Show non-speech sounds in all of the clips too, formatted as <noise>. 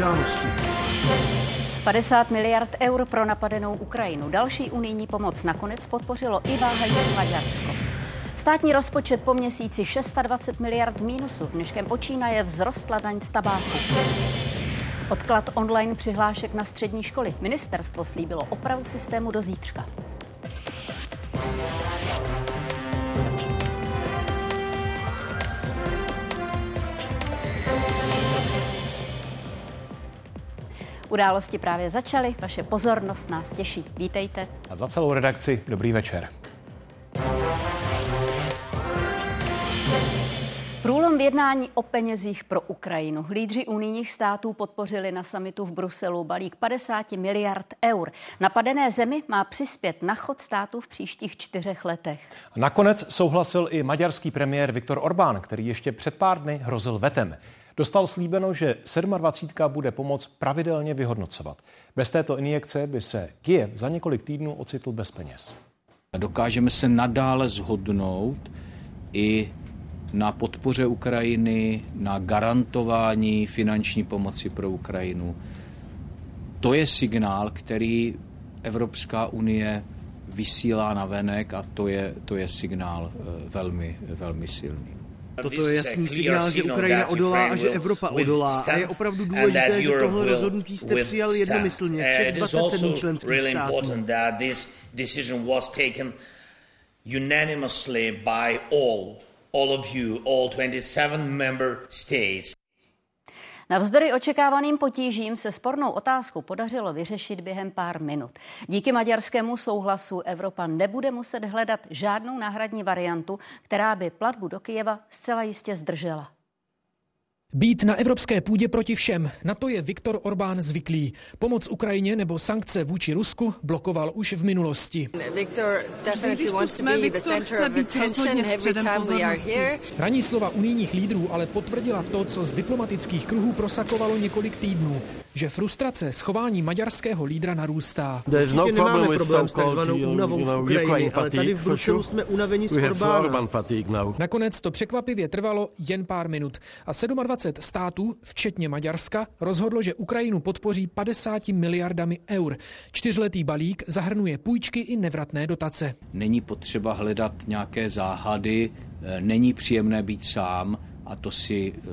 události. 50 miliard eur pro napadenou Ukrajinu. Další unijní pomoc nakonec podpořilo i váhající Maďarsko. Státní rozpočet po měsíci 620 miliard mínusu. Dneškem počínaje vzrostla daň z tabáku. Odklad online přihlášek na střední školy. Ministerstvo slíbilo opravu systému do zítřka. Události právě začaly, vaše pozornost nás těší. Vítejte. A za celou redakci dobrý večer. Průlom v jednání o penězích pro Ukrajinu. Lídři unijních států podpořili na samitu v Bruselu balík 50 miliard eur. Napadené zemi má přispět na chod státu v příštích čtyřech letech. Nakonec souhlasil i maďarský premiér Viktor Orbán, který ještě před pár dny hrozil vetem. Dostal slíbeno, že 27. bude pomoc pravidelně vyhodnocovat. Bez této injekce by se Kiev za několik týdnů ocitl bez peněz. Dokážeme se nadále zhodnout i na podpoře Ukrajiny, na garantování finanční pomoci pro Ukrajinu. To je signál, který Evropská unie vysílá na venek a to je, to je signál eh, velmi, velmi silný. Toto je jasný signál, že Ukrajina odolá a že Evropa odolá. A je opravdu důležité, že tohle rozhodnutí jste přijali jednomyslně, všech 27 členských států. unanimously by all, all of you, all 27 member states. Navzdory očekávaným potížím se spornou otázku podařilo vyřešit během pár minut. Díky maďarskému souhlasu Evropa nebude muset hledat žádnou náhradní variantu, která by platbu do Kyjeva zcela jistě zdržela. Být na evropské půdě proti všem, na to je Viktor Orbán zvyklý. Pomoc Ukrajině nebo sankce vůči Rusku blokoval už v minulosti. Viktor Raní slova unijních lídrů ale potvrdila to, co z diplomatických kruhů prosakovalo několik týdnů, že frustrace schování maďarského lídra narůstá. No nemáme problém s takzvanou únavou z Ukrajiny, ale tady v Bruselu jsme unaveni z Orbána. Nakonec to překvapivě trvalo jen pár minut a 27 států, včetně Maďarska, rozhodlo, že Ukrajinu podpoří 50 miliardami eur. Čtyřletý balík zahrnuje půjčky i nevratné dotace. Není potřeba hledat nějaké záhady, eh, není příjemné být sám a to si eh,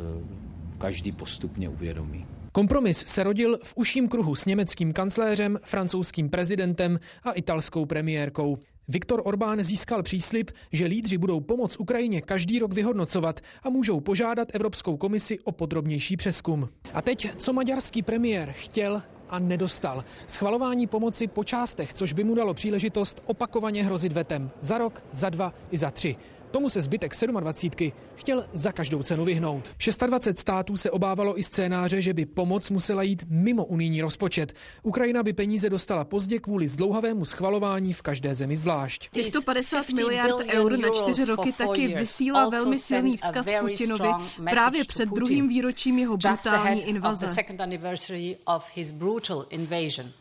každý postupně uvědomí. Kompromis se rodil v užším kruhu s německým kancléřem, francouzským prezidentem a italskou premiérkou. Viktor Orbán získal příslip, že lídři budou pomoc Ukrajině každý rok vyhodnocovat a můžou požádat Evropskou komisi o podrobnější přeskum. A teď, co maďarský premiér chtěl a nedostal. Schvalování pomoci po částech, což by mu dalo příležitost opakovaně hrozit vetem. Za rok, za dva i za tři. Tomu se zbytek 27. chtěl za každou cenu vyhnout. 26 států se obávalo i scénáře, že by pomoc musela jít mimo unijní rozpočet. Ukrajina by peníze dostala pozdě kvůli zdlouhavému schvalování v každé zemi zvlášť. Těchto 50 miliard eur na čtyři roky taky vysílá velmi silný vzkaz Putinovi právě před druhým výročím jeho brutální invaze.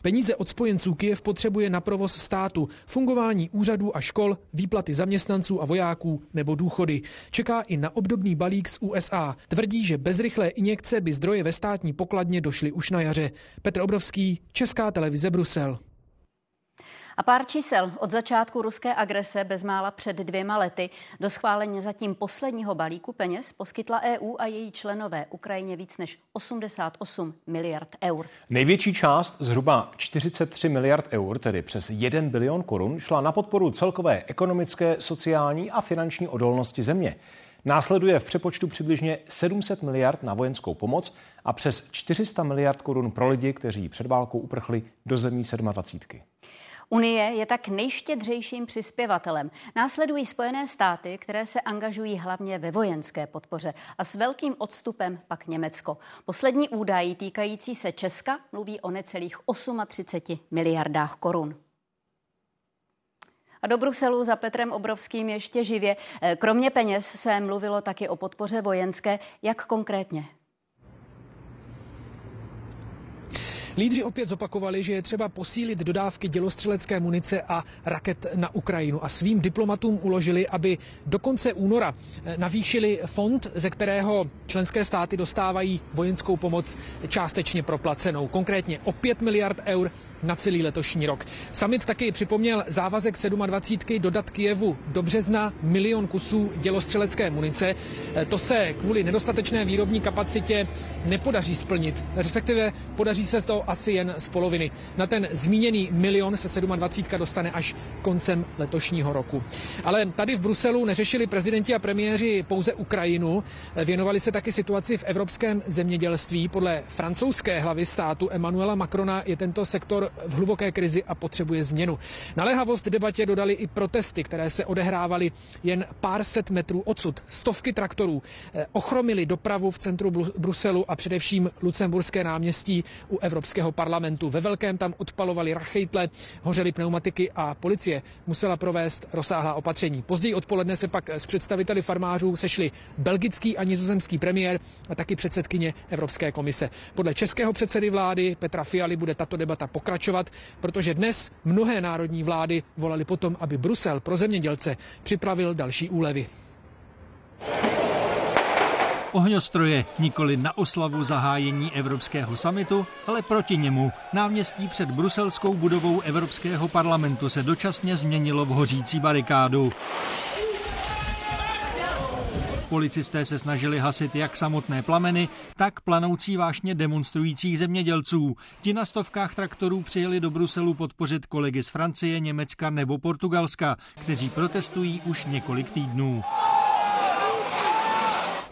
Peníze od spojenců Kiev potřebuje na provoz státu, fungování úřadů a škol, výplaty zaměstnanců a vojáků nebo důchody. Čeká i na obdobný balík z USA. Tvrdí, že bez rychlé injekce by zdroje ve státní pokladně došly už na jaře. Petr Obrovský, Česká televize Brusel. A pár čísel. Od začátku ruské agrese bezmála před dvěma lety do schválení zatím posledního balíku peněz poskytla EU a její členové Ukrajině víc než 88 miliard eur. Největší část, zhruba 43 miliard eur, tedy přes 1 bilion korun, šla na podporu celkové ekonomické, sociální a finanční odolnosti země. Následuje v přepočtu přibližně 700 miliard na vojenskou pomoc a přes 400 miliard korun pro lidi, kteří před válkou uprchli do zemí 27. Unie je tak nejštědřejším přispěvatelem. Následují Spojené státy, které se angažují hlavně ve vojenské podpoře a s velkým odstupem pak Německo. Poslední údaj týkající se Česka mluví o necelých 38 miliardách korun. A do Bruselu za Petrem Obrovským ještě živě. Kromě peněz se mluvilo taky o podpoře vojenské. Jak konkrétně? Lídři opět zopakovali, že je třeba posílit dodávky dělostřelecké munice a raket na Ukrajinu a svým diplomatům uložili, aby do konce února eh, navýšili fond, ze kterého členské státy dostávají vojenskou pomoc částečně proplacenou, konkrétně o 5 miliard eur na celý letošní rok. Summit taky připomněl závazek 27. dodat Kijevu do března milion kusů dělostřelecké munice. E, to se kvůli nedostatečné výrobní kapacitě nepodaří splnit, respektive podaří se to asi jen z poloviny. Na ten zmíněný milion se 27. dostane až koncem letošního roku. Ale tady v Bruselu neřešili prezidenti a premiéři pouze Ukrajinu, věnovali se taky situaci v evropském zemědělství. Podle francouzské hlavy státu Emmanuela Macrona je tento sektor v hluboké krizi a potřebuje změnu. Naléhavost debatě dodali i protesty, které se odehrávaly jen pár set metrů odsud. Stovky traktorů eh, ochromili dopravu v centru Bruselu a především Lucemburské náměstí u Evropského parlamentu. Ve velkém tam odpalovali rachejtle, hořely pneumatiky a policie musela provést rozsáhlá opatření. Později odpoledne se pak s představiteli farmářů sešli belgický a nizozemský premiér a taky předsedkyně Evropské komise. Podle českého předsedy vlády Petra Fialy bude tato debata pokračovat pokračovat, protože dnes mnohé národní vlády volali potom, aby Brusel pro zemědělce připravil další úlevy. Ohňostroje nikoli na oslavu zahájení Evropského samitu, ale proti němu. Náměstí před bruselskou budovou Evropského parlamentu se dočasně změnilo v hořící barikádu. Policisté se snažili hasit jak samotné plameny, tak planoucí vášně demonstrujících zemědělců. Ti na stovkách traktorů přijeli do Bruselu podpořit kolegy z Francie, Německa nebo Portugalska, kteří protestují už několik týdnů.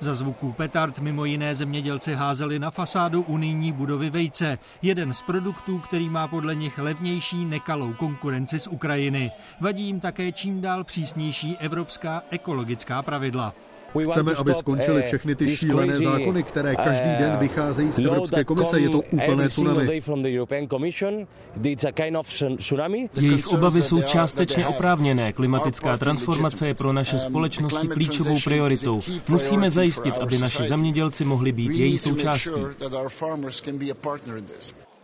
Za zvuků petard mimo jiné zemědělci házeli na fasádu unijní budovy vejce, jeden z produktů, který má podle nich levnější nekalou konkurenci z Ukrajiny. Vadí jim také čím dál přísnější evropská ekologická pravidla. Chceme, aby skončily eh, všechny ty šílené zákony, které každý den eh, vycházejí z Evropské komise. Je to úplné tsunami. Jejich obavy jsou částečně oprávněné. Klimatická transformace je pro naše společnosti klíčovou prioritou. Musíme zajistit, aby naši zemědělci mohli být její součástí.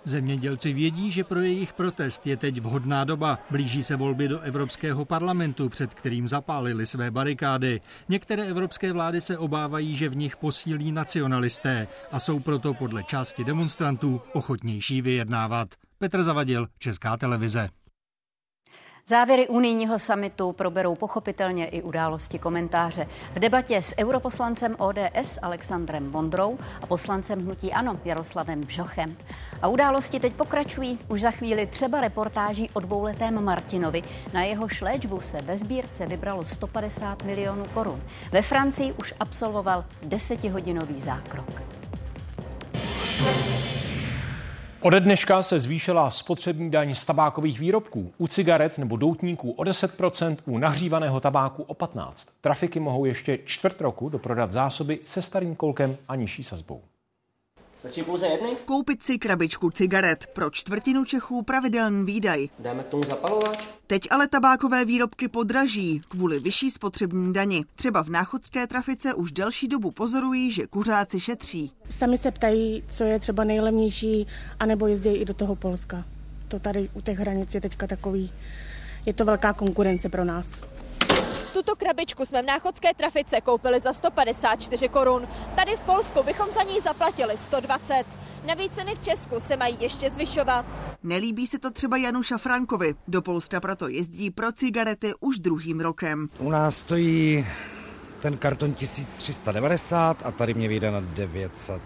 Zemědělci vědí, že pro jejich protest je teď vhodná doba. Blíží se volby do Evropského parlamentu, před kterým zapálili své barikády. Některé evropské vlády se obávají, že v nich posílí nacionalisté a jsou proto podle části demonstrantů ochotnější vyjednávat. Petr Zavadil, Česká televize. Závěry unijního samitu proberou pochopitelně i události komentáře. V debatě s europoslancem ODS Alexandrem Vondrou a poslancem Hnutí Ano Jaroslavem Bžochem. A události teď pokračují už za chvíli třeba reportáží o dvouletém Martinovi. Na jeho šléčbu se ve sbírce vybralo 150 milionů korun. Ve Francii už absolvoval desetihodinový zákrok. Ode dneška se zvýšila spotřební daň z tabákových výrobků, u cigaret nebo doutníků o 10%, u nahřívaného tabáku o 15%. Trafiky mohou ještě čtvrt roku doprodat zásoby se starým kolkem a nižší sazbou. Stačí pouze jedny? Koupit si krabičku cigaret. Pro čtvrtinu Čechů pravidelný výdaj. Dáme k tomu zapalovač? Teď ale tabákové výrobky podraží kvůli vyšší spotřební dani. Třeba v náchodské trafice už delší dobu pozorují, že kuřáci šetří. Sami se ptají, co je třeba nejlevnější, anebo jezdí i do toho Polska. To tady u těch hranic je teďka takový, je to velká konkurence pro nás. Tuto krabičku jsme v náchodské trafice koupili za 154 korun. Tady v Polsku bychom za ní zaplatili 120. Navíc ceny v Česku se mají ještě zvyšovat. Nelíbí se to třeba Janu Šafránkovi. Do Polska proto jezdí pro cigarety už druhým rokem. U nás stojí ten karton 1390 a tady mě vyjde na 900.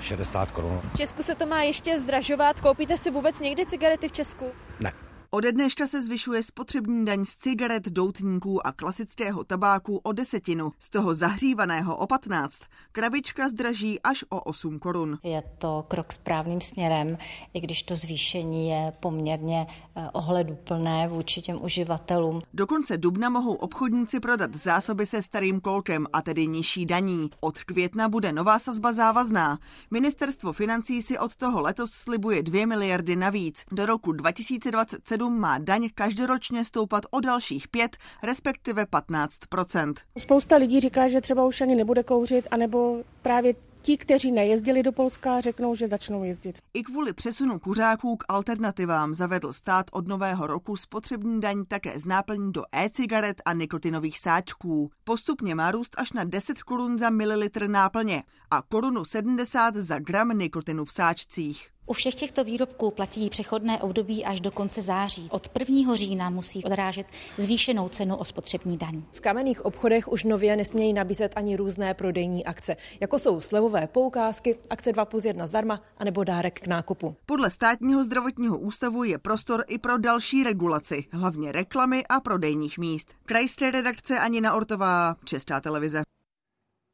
60 korun. V Česku se to má ještě zdražovat. Koupíte si vůbec někdy cigarety v Česku? Ne. Ode dneška se zvyšuje spotřební daň z cigaret, doutníků a klasického tabáku o desetinu, z toho zahřívaného o 15. Krabička zdraží až o 8 korun. Je to krok správným směrem, i když to zvýšení je poměrně eh, ohleduplné vůči těm uživatelům. Do konce dubna mohou obchodníci prodat zásoby se starým kolkem, a tedy nižší daní. Od května bude nová sazba závazná. Ministerstvo financí si od toho letos slibuje 2 miliardy navíc. Do roku 2027 7 má daň každoročně stoupat o dalších 5, respektive 15% Spousta lidí říká, že třeba už ani nebude kouřit, anebo právě ti, kteří nejezdili do Polska, řeknou, že začnou jezdit. I kvůli přesunu kuřáků k alternativám zavedl stát od nového roku spotřební daň také z náplní do e-cigaret a nikotinových sáčků. Postupně má růst až na 10 korun za mililitr náplně a korunu 70 za gram nikotinu v sáčcích. U všech těchto výrobků platí přechodné období až do konce září. Od 1. října musí odrážet zvýšenou cenu o spotřební daň. V kamenných obchodech už nově nesmějí nabízet ani různé prodejní akce, jako jsou slevové poukázky, akce 2 plus 1 zdarma anebo dárek k nákupu. Podle státního zdravotního ústavu je prostor i pro další regulaci, hlavně reklamy a prodejních míst. Krajské redakce Anina Ortová, Česká televize.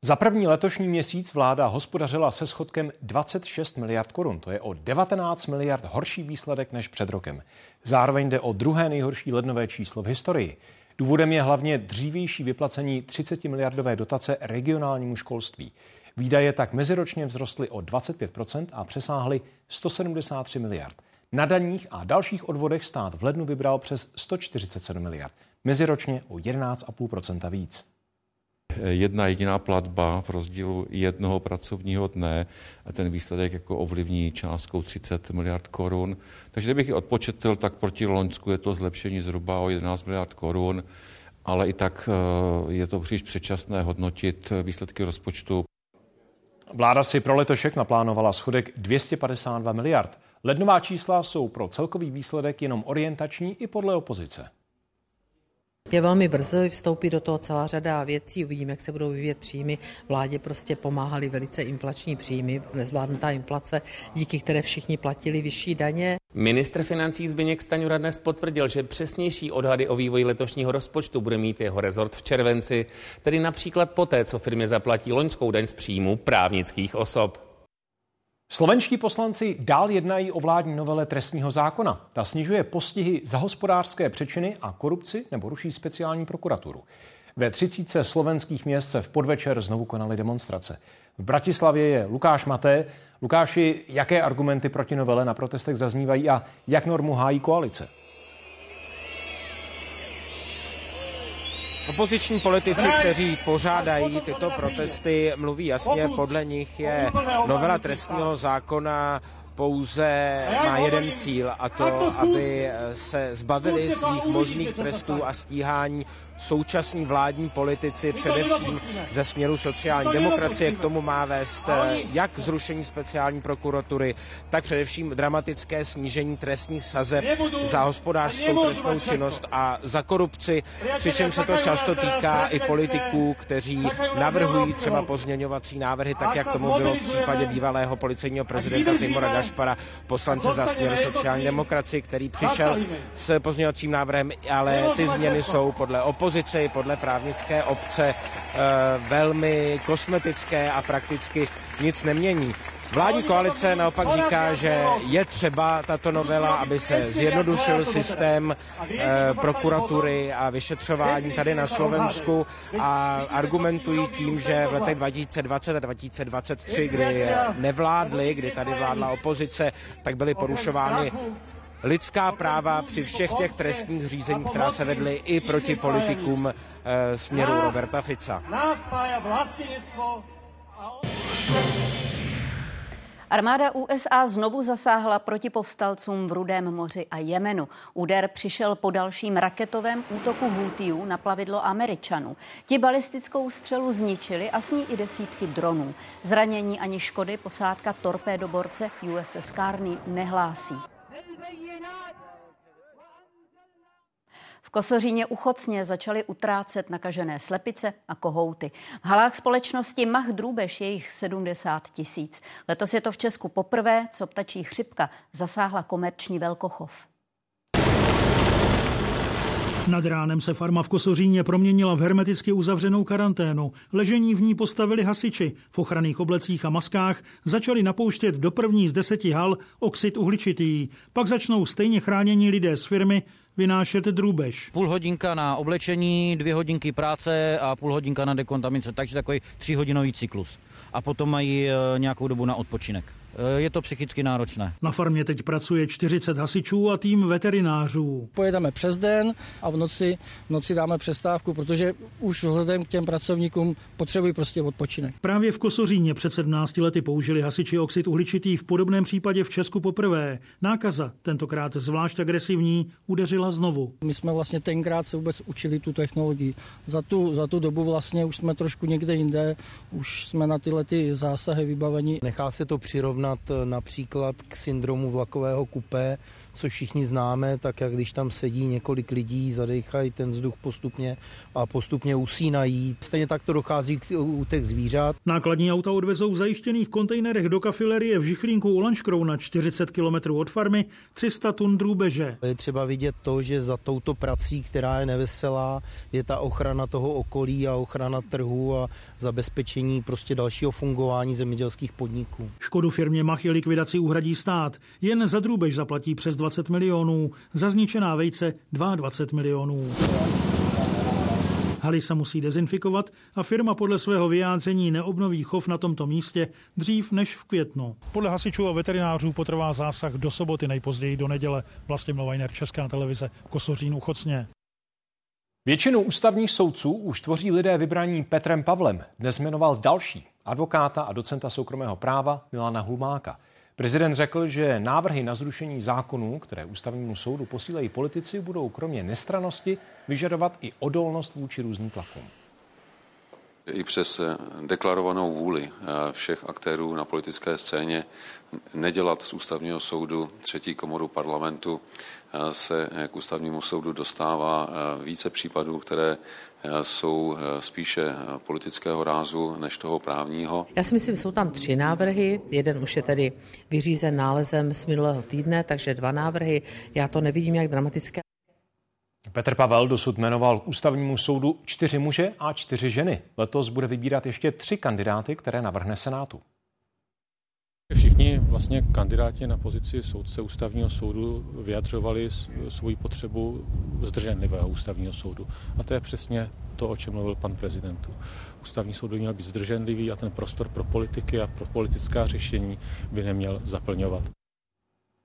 Za první letošní měsíc vláda hospodařila se schodkem 26 miliard korun. To je o 19 miliard horší výsledek než před rokem. Zároveň jde o druhé nejhorší lednové číslo v historii. Důvodem je hlavně dřívější vyplacení 30 miliardové dotace regionálnímu školství. Výdaje tak meziročně vzrostly o 25% a přesáhly 173 miliard. Na daních a dalších odvodech stát v lednu vybral přes 147 miliard. Meziročně o 11,5% víc jedna jediná platba v rozdílu jednoho pracovního dne a ten výsledek jako ovlivní částkou 30 miliard korun. Takže kdybych ji odpočetl, tak proti Loňsku je to zlepšení zhruba o 11 miliard korun, ale i tak eh, je to příliš předčasné hodnotit výsledky rozpočtu. Vláda si pro letošek naplánovala schodek 252 miliard. Lednová čísla jsou pro celkový výsledek jenom orientační i podle opozice. Je velmi brzo, vstoupí do toho celá řada věcí, uvidíme, jak se budou vyvíjet příjmy. Vládě prostě pomáhaly velice inflační příjmy, nezvládnutá inflace, díky které všichni platili vyšší daně. Ministr financí Zbyněk Staňura dnes potvrdil, že přesnější odhady o vývoji letošního rozpočtu bude mít jeho rezort v červenci, tedy například poté, co firmě zaplatí loňskou daň z příjmu právnických osob. Slovenští poslanci dál jednají o vládní novele trestního zákona. Ta snižuje postihy za hospodářské přečiny a korupci nebo ruší speciální prokuraturu. Ve 30 slovenských měst se v podvečer znovu konaly demonstrace. V Bratislavě je Lukáš Maté. Lukáši, jaké argumenty proti novele na protestech zaznívají a jak normu hájí koalice? Opoziční politici, kteří pořádají tyto protesty, mluví jasně, podle nich je novela trestního zákona pouze má jeden cíl a to, aby se zbavili svých možných trestů a stíhání současní vládní politici, především ze směru sociální demokracie. K tomu má vést eh, jak zrušení speciální prokuratury, tak především dramatické snížení trestních sazeb za hospodářskou trestnou činnost a za korupci, přičemž se to často týká i politiků, kteří navrhují třeba pozměňovací návrhy, tak jak tomu bylo v případě bývalého policejního prezidenta Timora Gašpara, poslance za směr sociální demokracie, který přišel s pozměňovacím návrhem, ale ty změny jsou podle opozice opozici podle právnické obce eh, velmi kosmetické a prakticky nic nemění. Vládní koalice naopak říká, že je třeba tato novela, aby se zjednodušil systém e, prokuratury a vyšetřování tady na Slovensku a argumentují tím, že v letech 2020 a 2023, kdy nevládli, kdy tady vládla opozice, tak byly porušovány lidská práva při všech těch trestních řízeních, která se vedly i proti politikům e, směru Roberta Fica. Armáda USA znovu zasáhla proti povstalcům v Rudém moři a Jemenu. Úder přišel po dalším raketovém útoku Houthijů na plavidlo Američanů. Ti balistickou střelu zničili a s ní i desítky dronů. Zranění ani škody posádka torpédoborce USS Carney nehlásí. Kosoříně uchocně začaly utrácet nakažené slepice a kohouty. V halách společnosti Mach Drůbež je jich 70 tisíc. Letos je to v Česku poprvé, co ptačí chřipka zasáhla komerční velkochov. Nad ránem se farma v Kosoříně proměnila v hermeticky uzavřenou karanténu. Ležení v ní postavili hasiči. V ochranných oblecích a maskách začali napouštět do první z deseti hal oxid uhličitý. Pak začnou stejně chránění lidé z firmy vynášet drůbež. Půl hodinka na oblečení, dvě hodinky práce a půl hodinka na dekontaminaci, takže takový tříhodinový cyklus. A potom mají e, nějakou dobu na odpočinek. Eh, je to psychicky náročné. Na farmě teď pracuje 40 hasičů a tým veterinářů. Pojedeme přes den a v noci, v noci dáme přestávku, protože už vzhledem k těm pracovníkům potřebují prostě odpočinek. Právě v Kosoříně před 17 lety použili hasiči oxid uhličitý v podobném případě v Česku poprvé. Nákaza, tentokrát zvlášť agresivní, udeřila znovu. My jsme vlastně tenkrát se vůbec učili tu technologii. Za tu, za tu dobu vlastně už jsme trošku někde jinde, už jsme na tyhle ty zásahy vybaveni. Nechá se to přirovnat přirovnat eh, například k syndromu vlakového kupé, co všichni známe, tak jak když tam sedí několik lidí, zadejchají ten vzduch postupně a postupně usínají. Stejně tak to dochází u těch zvířat. Nákladní auta odvezou v zajištěných kontejnerech do kafilerie v Žichlínku u Lanškrouna 40 km od farmy 300 tun drůbeže. Je třeba vidět to, že za touto prací, která je neveselá, je ta ochrana toho okolí a ochrana trhu a zabezpečení prostě dalšího fungování zemědělských podniků. Škodu firmě Machy likvidaci uhradí stát. Jen za drůbež zaplatí přes 20 milionů, za zničená vejce 22 milionů. Haly se musí dezinfikovat a firma podle svého vyjádření neobnoví chov na tomto místě dřív než v květnu. Podle hasičů a veterinářů potrvá zásah do soboty, nejpozději do neděle. Vlastně Mlovajner, Česká televize, Kosořín, Uchocně. Většinu ústavních soudců už tvoří lidé vybraní Petrem Pavlem. Dnes jmenoval další advokáta a docenta soukromého práva Milana Hulmáka. Prezident řekl, že návrhy na zrušení zákonů, které ústavnímu soudu posílají politici, budou kromě nestranosti vyžadovat i odolnost vůči různým tlakům. I přes deklarovanou vůli eh, všech aktérů na politické scéně nedělat z ústavního soudu třetí komoru parlamentu eh, se k ústavnímu soudu dostává eh, více případů, které jsou eh, spíše eh, politického rázu než toho právního. Já si myslím, jsou tam tři návrhy. Jeden už je tedy vyřízen nálezem z minulého týdne, takže dva návrhy. Já to nevidím jak dramatické. Petr Pavel dosud jmenoval k ústavnímu soudu čtyři muže a čtyři ženy. Letos bude vybírat ještě tři kandidáty, které navrhne Senátu. Všichni vlastně kandidáti na pozici soudce ústavního soudu vyjadřovali svoji potřebu zdrženlivého ústavního soudu. A to je přesně to, o čem mluvil pan prezident. Ústavní soud by měl být zdrženlivý a ten prostor pro politiky a pro politická řešení by neměl zaplňovat.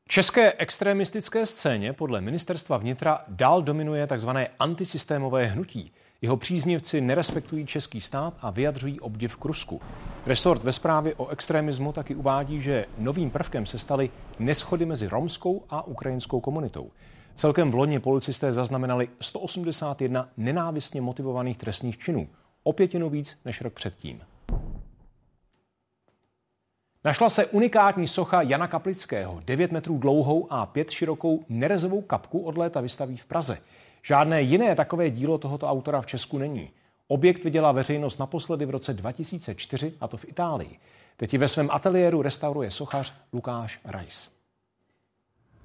České extremistické scéně podle ministerstva vnitra dál dominuje tzv. antisystémové hnutí. Jeho příznivci nerespektují český stát a vyjadřují obdiv k Rusku. Resort ve zprávě o extremismu taky uvádí, že novým prvkem se staly neschody mezi romskou a ukrajinskou komunitou. Celkem v loni policisté zaznamenali 181 nenávistně motivovaných trestných činů, o pětinu víc než rok předtím. Našla se unikátní socha Jana Kaplického, 9 metrů dlouhou a 5 širokou nerezovou kapku od léta vystaví v Praze. Žádné jiné takové dílo tohoto autora v Česku není. Objekt viděla veřejnost naposledy v roce 2004, a to v Itálii. Teď ji ve svém ateliéru restauruje sochař Lukáš Rajs.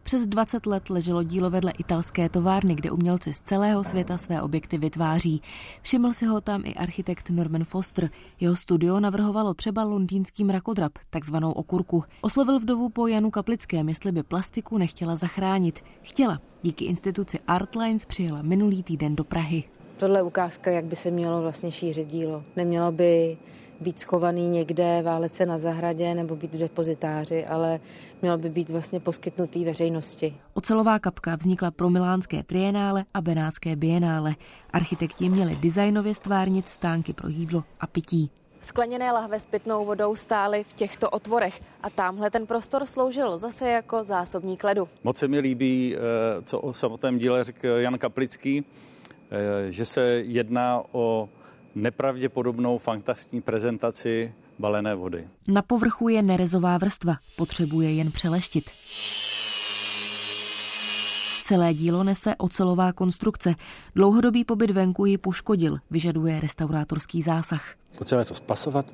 Přes 20 let leželo dílo vedle italské továrny, kde umělci z celého světa své objekty vytváří. Všiml si ho tam i architekt Norman Foster. Jeho studio navrhovalo třeba londýnský mrakodrap, takzvanou okurku. Oslovil vdovu po Janu Kaplickém, jestli by plastiku nechtěla zachránit. Chtěla. Díky instituci Artlines přijela minulý týden do Prahy. Tohle ukázka, jak by se mělo vlastně šířit dílo. Nemělo by být schovaný někde, válet se na zahradě nebo být v depozitáři, ale měl by být vlastně poskytnutý veřejnosti. Ocelová kapka vznikla pro milánské trienále a benátské bienále. Architekti měli designově stvárnit stánky pro jídlo a pití. Skleněné lahve s pitnou vodou stály v těchto otvorech a tamhle ten prostor sloužil zase jako zásobník ledu. Moc se mi líbí, eh, co o samotném díle řekl Jan Kaplický, eh, že se jedná o nepravděpodobnou fantastní prezentaci balené vody. Na povrchu je nerezová vrstva, potřebuje jen přeleštit. Celé dílo nese ocelová konstrukce. Dlouhodobý pobyt venku ji poškodil, vyžaduje restaurátorský zásah. Potřebujeme to spasovat,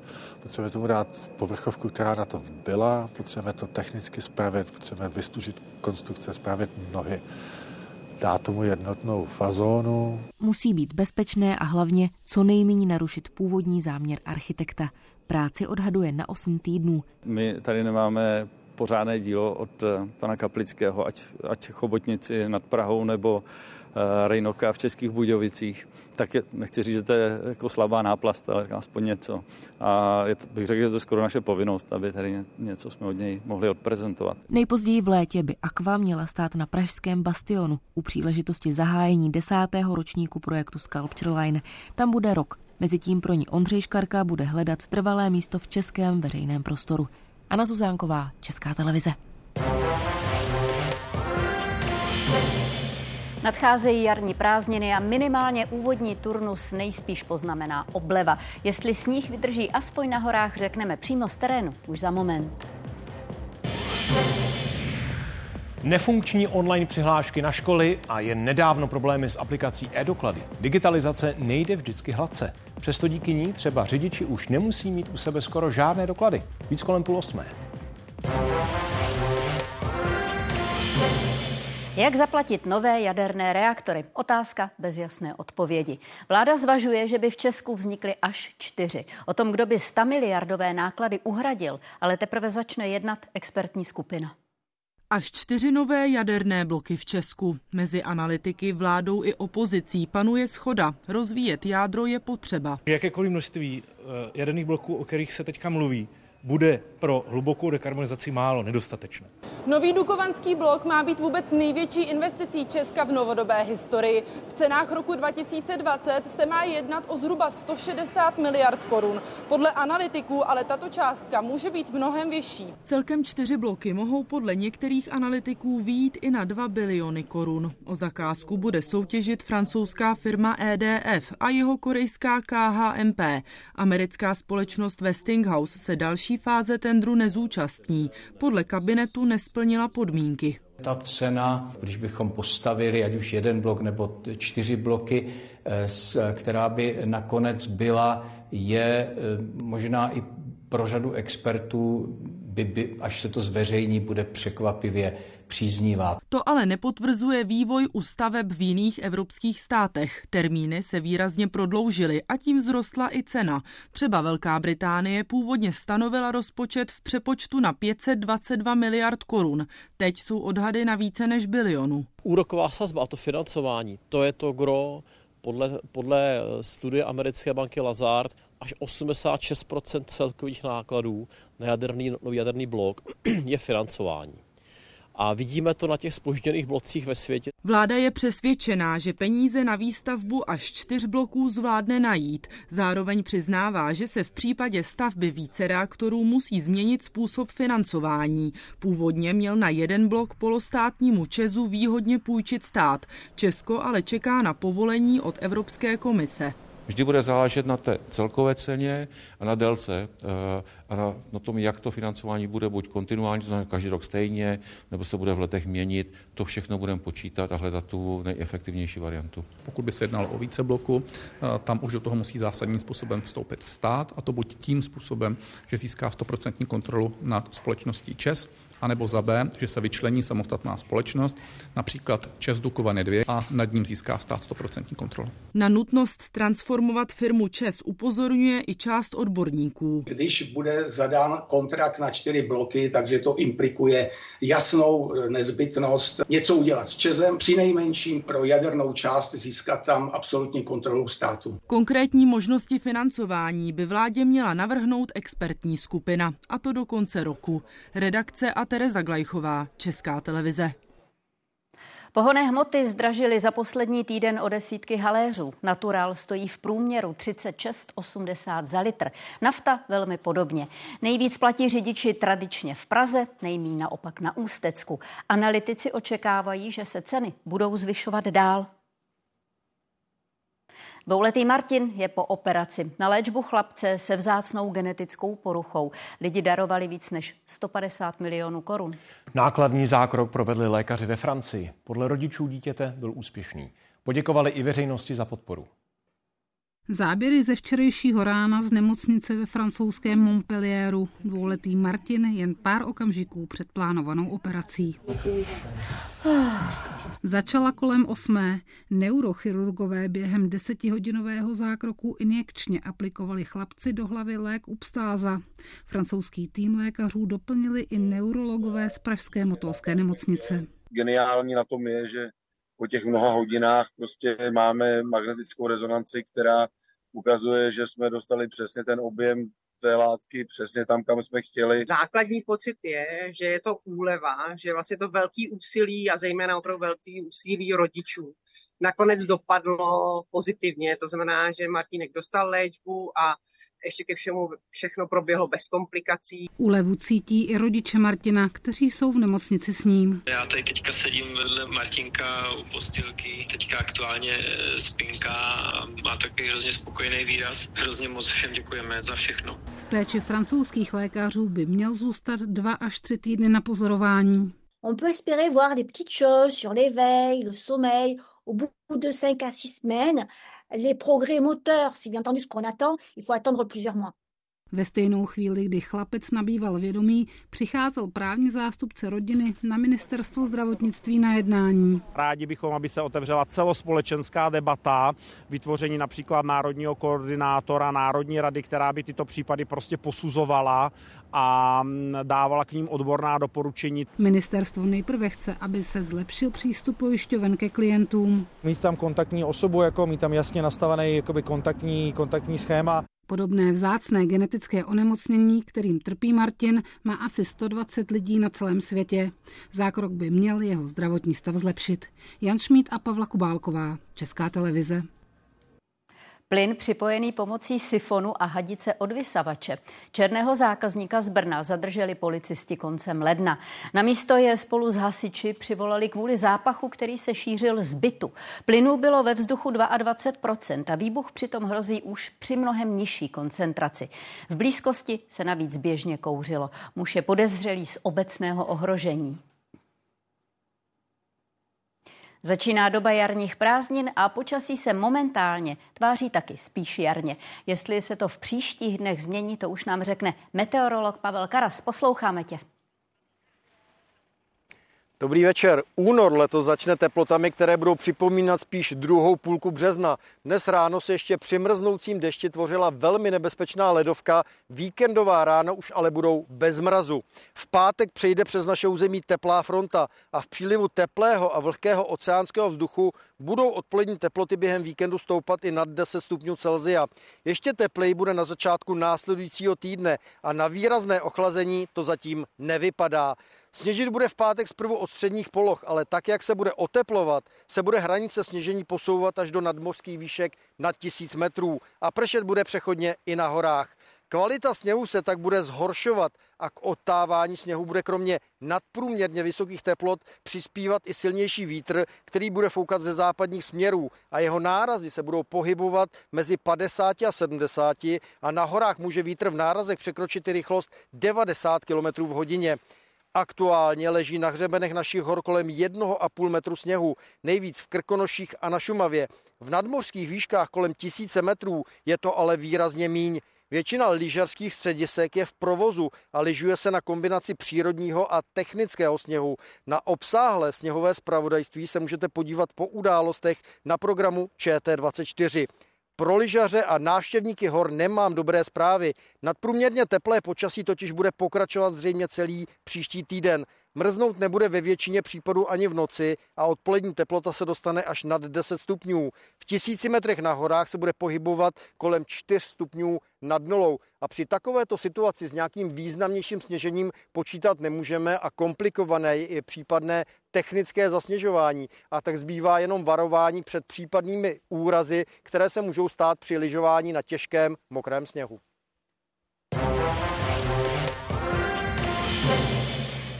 potřebujeme tomu dát povrchovku, která na to byla, potřebujeme to technicky spravit, potřebujeme vystužit konstrukce, spravit nohy dá tomu jednotnou fazónu. Musí být bezpečné a hlavně co nejméně narušit původní záměr architekta. Práci odhaduje na 8 týdnů. My tady nemáme pořádné dílo od pana Kaplického, ať, ať Chobotnici nad Prahou nebo Eh, Rejnoka v Českých Budějovicích, tak je, nechci říct, že to je jako slabá náplast, ale aspoň něco. A je to, bych řekl, že to je skoro naše povinnost, aby tady něco jsme od něj mohli odprezentovat. Nejpozději v létě by Aqua měla stát na pražském bastionu u příležitosti zahájení desátého ročníku projektu Sculpture Line. Tam bude rok. Mezitím pro ní Ondřej Škarka bude hledat trvalé místo v českém veřejném prostoru. Anna Zuzánková, Česká televize. Nadcházejí jarní prázdniny a minimálně úvodní turnus nejspíš poznamená obleva. Jestli sníh vydrží aspoň na horách, řekneme přímo z terénu už za moment. Nefunkční online přihlášky na školy a jen nedávno problémy s aplikací e-doklady. Digitalizace nejde vždycky hladce. Přesto díky ní třeba řidiči už nemusí mít u sebe skoro žádné doklady. Víc kolem půl osmé. Jak zaplatit nové jaderné reaktory? Otázka bez jasné odpovědi. Vláda zvažuje, že by v Česku vznikly až čtyři. O tom, kdo by 100 miliardové náklady uhradil, ale teprve začne jednat expertní skupina. Až čtyři nové jaderné bloky v Česku. Mezi analytiky, vládou i opozicí panuje schoda. Rozvíjet jádro je potřeba. Jakékoliv množství eh, jaderných bloků, o kterých se teďka mluví, bude pro hlubokou dekarbonizaci málo, nedostatečné. Nový Dukovanský blok má být vůbec největší investicí Česka v novodobé historii. V cenách roku 2020 se má jednat o zhruba 160 miliard korun. Podle analytiků ale tato částka může být mnohem vyšší. Celkem čtyři bloky mohou podle některých analytiků výjít i na 2 biliony korun. O zakázku bude soutěžit francouzská firma EDF a jeho korejská KHMP. Americká společnost Westinghouse se další fáze tendru nezúčastní. Podle kabinetu nesplnila podmínky. Ta cena, když bychom postavili ať už jeden blok nebo čtyři bloky, eh, která by nakonec byla, je eh, možná i pro řadu expertů by, by, až se to zveřejní, bude překvapivě příznivá. To ale nepotvrzuje vývoj u staveb v jiných evropských státech. Termíny se výrazně prodloužily a tím vzrostla i cena. Třeba Velká Británie původně stanovila rozpočet v přepočtu na 522 miliard korun. Teď jsou odhady na více než bilionu. Úroková sazba a to financování, to je to gro podle, podle studie americké banky Lazard až 86% celkových nákladů na jaderný, nový jaderný blok <clears throat> je financování. A vidíme to na těch spožděných blocích ve světě. Vláda je přesvědčená, že peníze na výstavbu až čtyř bloků zvládne najít. Zároveň přiznává, že se v případě stavby více reaktorů musí změnit způsob financování. Původně měl na jeden blok polostátnímu Česu výhodně půjčit stát. Česko ale čeká na povolení od Evropské komise. Vždy bude záležet na té celkové ceně a na délce eh, a na, na tom, jak to financování bude, buď kontinuální, to znamená každý rok stejně, nebo se bude v letech měnit. To všechno budeme počítat a hledat tu nejefektivnější variantu. Pokud by se jednalo o více bloku, eh, tam už do toho musí zásadním způsobem vstoupit stát, a to buď tím způsobem, že získá 100% kontrolu nad společností ČES, anebo za B, že se vyčlení samostatná společnost, například Čes Dukovany 2 a nad ním získá stát 100% kontrolu. Na nutnost transformovat firmu Čes upozorňuje i část odborníků. Když bude zadán kontrakt na čtyři bloky, takže to implikuje jasnou nezbytnost něco udělat s Česem, při nejmenším pro jadernou část získat tam absolutní kontrolu státu. Konkrétní možnosti financování by vládě měla navrhnout expertní skupina, a to do konce roku. Redakce a Tereza Glajchová, Česká televize. Pohonné hmoty zdražily za poslední týden o desítky haléřů. Natural stojí v průměru 36,80 za litr. Nafta velmi podobně. Nejvíc platí řidiči tradičně v Praze, nejmí naopak na Ústecku. Analytici očekávají, že se ceny budou zvyšovat dál. Dvouletý Martin je po operaci na léčbu chlapce se vzácnou genetickou poruchou. Lidi darovali víc než 150 milionů korun. Nákladný zákrok provedli lékaři ve Francii. Podle rodičů dítěte byl úspěšný. Poděkovali i veřejnosti za podporu. Záběry ze včerejšího rána z nemocnice ve francouzském Montpellieru. Dvouletý Martin jen pár okamžiků před plánovanou operací. Začala kolem osmé. Neurochirurgové během desetihodinového zákroku injekčně aplikovali chlapci do hlavy lék Upstáza. Francouzský tým lékařů doplnili i neurologové z Pražské motolské nemocnice. Geniální na tom je, že po těch mnoha hodinách prostě máme magnetickou rezonanci, která ukazuje, že jsme dostali přesně ten objem té látky přesně tam, kam jsme chtěli. Základní pocit je, že je to úleva, že vlastně to velký úsilí a zejména opravdu velký úsilí rodičů nakonec dopadlo pozitivně. To znamená, že Martinek dostal léčbu a ještě ke všemu všechno proběhlo bez komplikací. Úlevu cítí i rodiče Martina, kteří jsou v nemocnici s ním. Já tady teďka sedím vedle Martinka u postilky, teďka aktuálně eh, spinka a má takový hrozně spokojený výraz. Hrozně moc všem děkujeme za všechno. V péči francouzských lékařů by měl zůstat dva až tři týdny na pozorování. On peut espérer voir des petites choses sur l'éveil, le sommeil, au bout de 5 à 6 semaines, les progrès moteurs, c'est bien entendu ce qu'on attend, il faut attendre plusieurs mois. Ve stejnou chvíli, kdy chlapec nabýval vědomí, přicházel právní zástupce rodiny na ministerstvo zdravotnictví na jednání. Rádi bychom, aby se otevřela celospolečenská debata, vytvoření například národního koordinátora, národní rady, která by tyto případy prostě posuzovala a dávala k ním odborná doporučení. Ministerstvo nejprve chce, aby se zlepšil přístup pojišťoven ke klientům. Mít tam kontaktní osobu, jako mít tam jasně nastavený jakoby kontaktní, kontaktní schéma. Podobné vzácné genetické onemocnění, kterým trpí Martin, má asi 120 lidí na celém světě. Zákrok by měl jeho zdravotní stav zlepšit. Jan Šmíd a Pavla Kubálková, Česká televize. Plyn připojený pomocí sifonu a hadice od vysavače. Černého zákazníka z Brna zadrželi policisti koncem ledna. Na místo je spolu s hasiči přivolali kvůli zápachu, který se šířil z bytu. Plynu bylo ve vzduchu 22% a výbuch přitom hrozí už při mnohem nižší koncentraci. V blízkosti se navíc běžně kouřilo. Muž je podezřelý z obecného ohrožení. Začíná doba jarních prázdnin a počasí se momentálně tváří taky spíš jarně. Jestli se to v příštích dnech změní, to už nám řekne meteorolog Pavel Karas. Posloucháme tě. Dobrý večer. Únor letos začne teplotami, které budou připomínat spíš druhou půlku března. Dnes ráno se ještě při mrznoucím dešti tvořila velmi nebezpečná ledovka. Víkendová rána už ale budou bez mrazu. V pátek přejde přes naše území teplá fronta a v přílivu teplého a vlhkého oceánského vzduchu budou odpolední teploty během víkendu stoupat i nad 10 stupňů Celzia. Ještě tepleji bude na začátku následujícího týdne a na výrazné ochlazení to zatím nevypadá. Sněžit bude v pátek zprvu od středních poloh, ale tak, jak se bude oteplovat, se bude hranice sněžení posouvat až do nadmořských výšek nad tisíc metrů a pršet bude přechodně i na horách. Kvalita sněhu se tak bude zhoršovat a k odtávání sněhu bude kromě nadprůměrně vysokých teplot přispívat i silnější vítr, který bude foukat ze západních směrů a jeho nárazy se budou pohybovat mezi 50 a 70 a na horách může vítr v nárazech překročit i rychlost 90 km v hodině. Aktuálně leží na hřebenech našich hor kolem 1,5 metru sněhu, nejvíc v Krkonoších a na Šumavě. V nadmořských výškách kolem tisíce metrů je to ale výrazně míň. Většina lyžařských středisek je v provozu a lyžuje se na kombinaci přírodního a technického sněhu. Na obsáhlé sněhové zpravodajství se můžete podívat po událostech na programu ČT24. Pro lyžaře a návštěvníky hor nemám dobré zprávy. Nadprůměrně teplé počasí totiž bude pokračovat zřejmě celý příští týden. Mrznout nebude ve většině případů ani v noci a odpolední teplota se dostane až nad 10 stupňů. V tisíci metrech na horách se bude pohybovat kolem 4 stupňů nad nulou. A při takovéto situaci s nějakým významnějším sněžením počítat nemůžeme a komplikované je případné technické zasněžování. A tak zbývá jenom varování před případnými úrazy, které se můžou stát při lyžování na těžkém mokrém sněhu.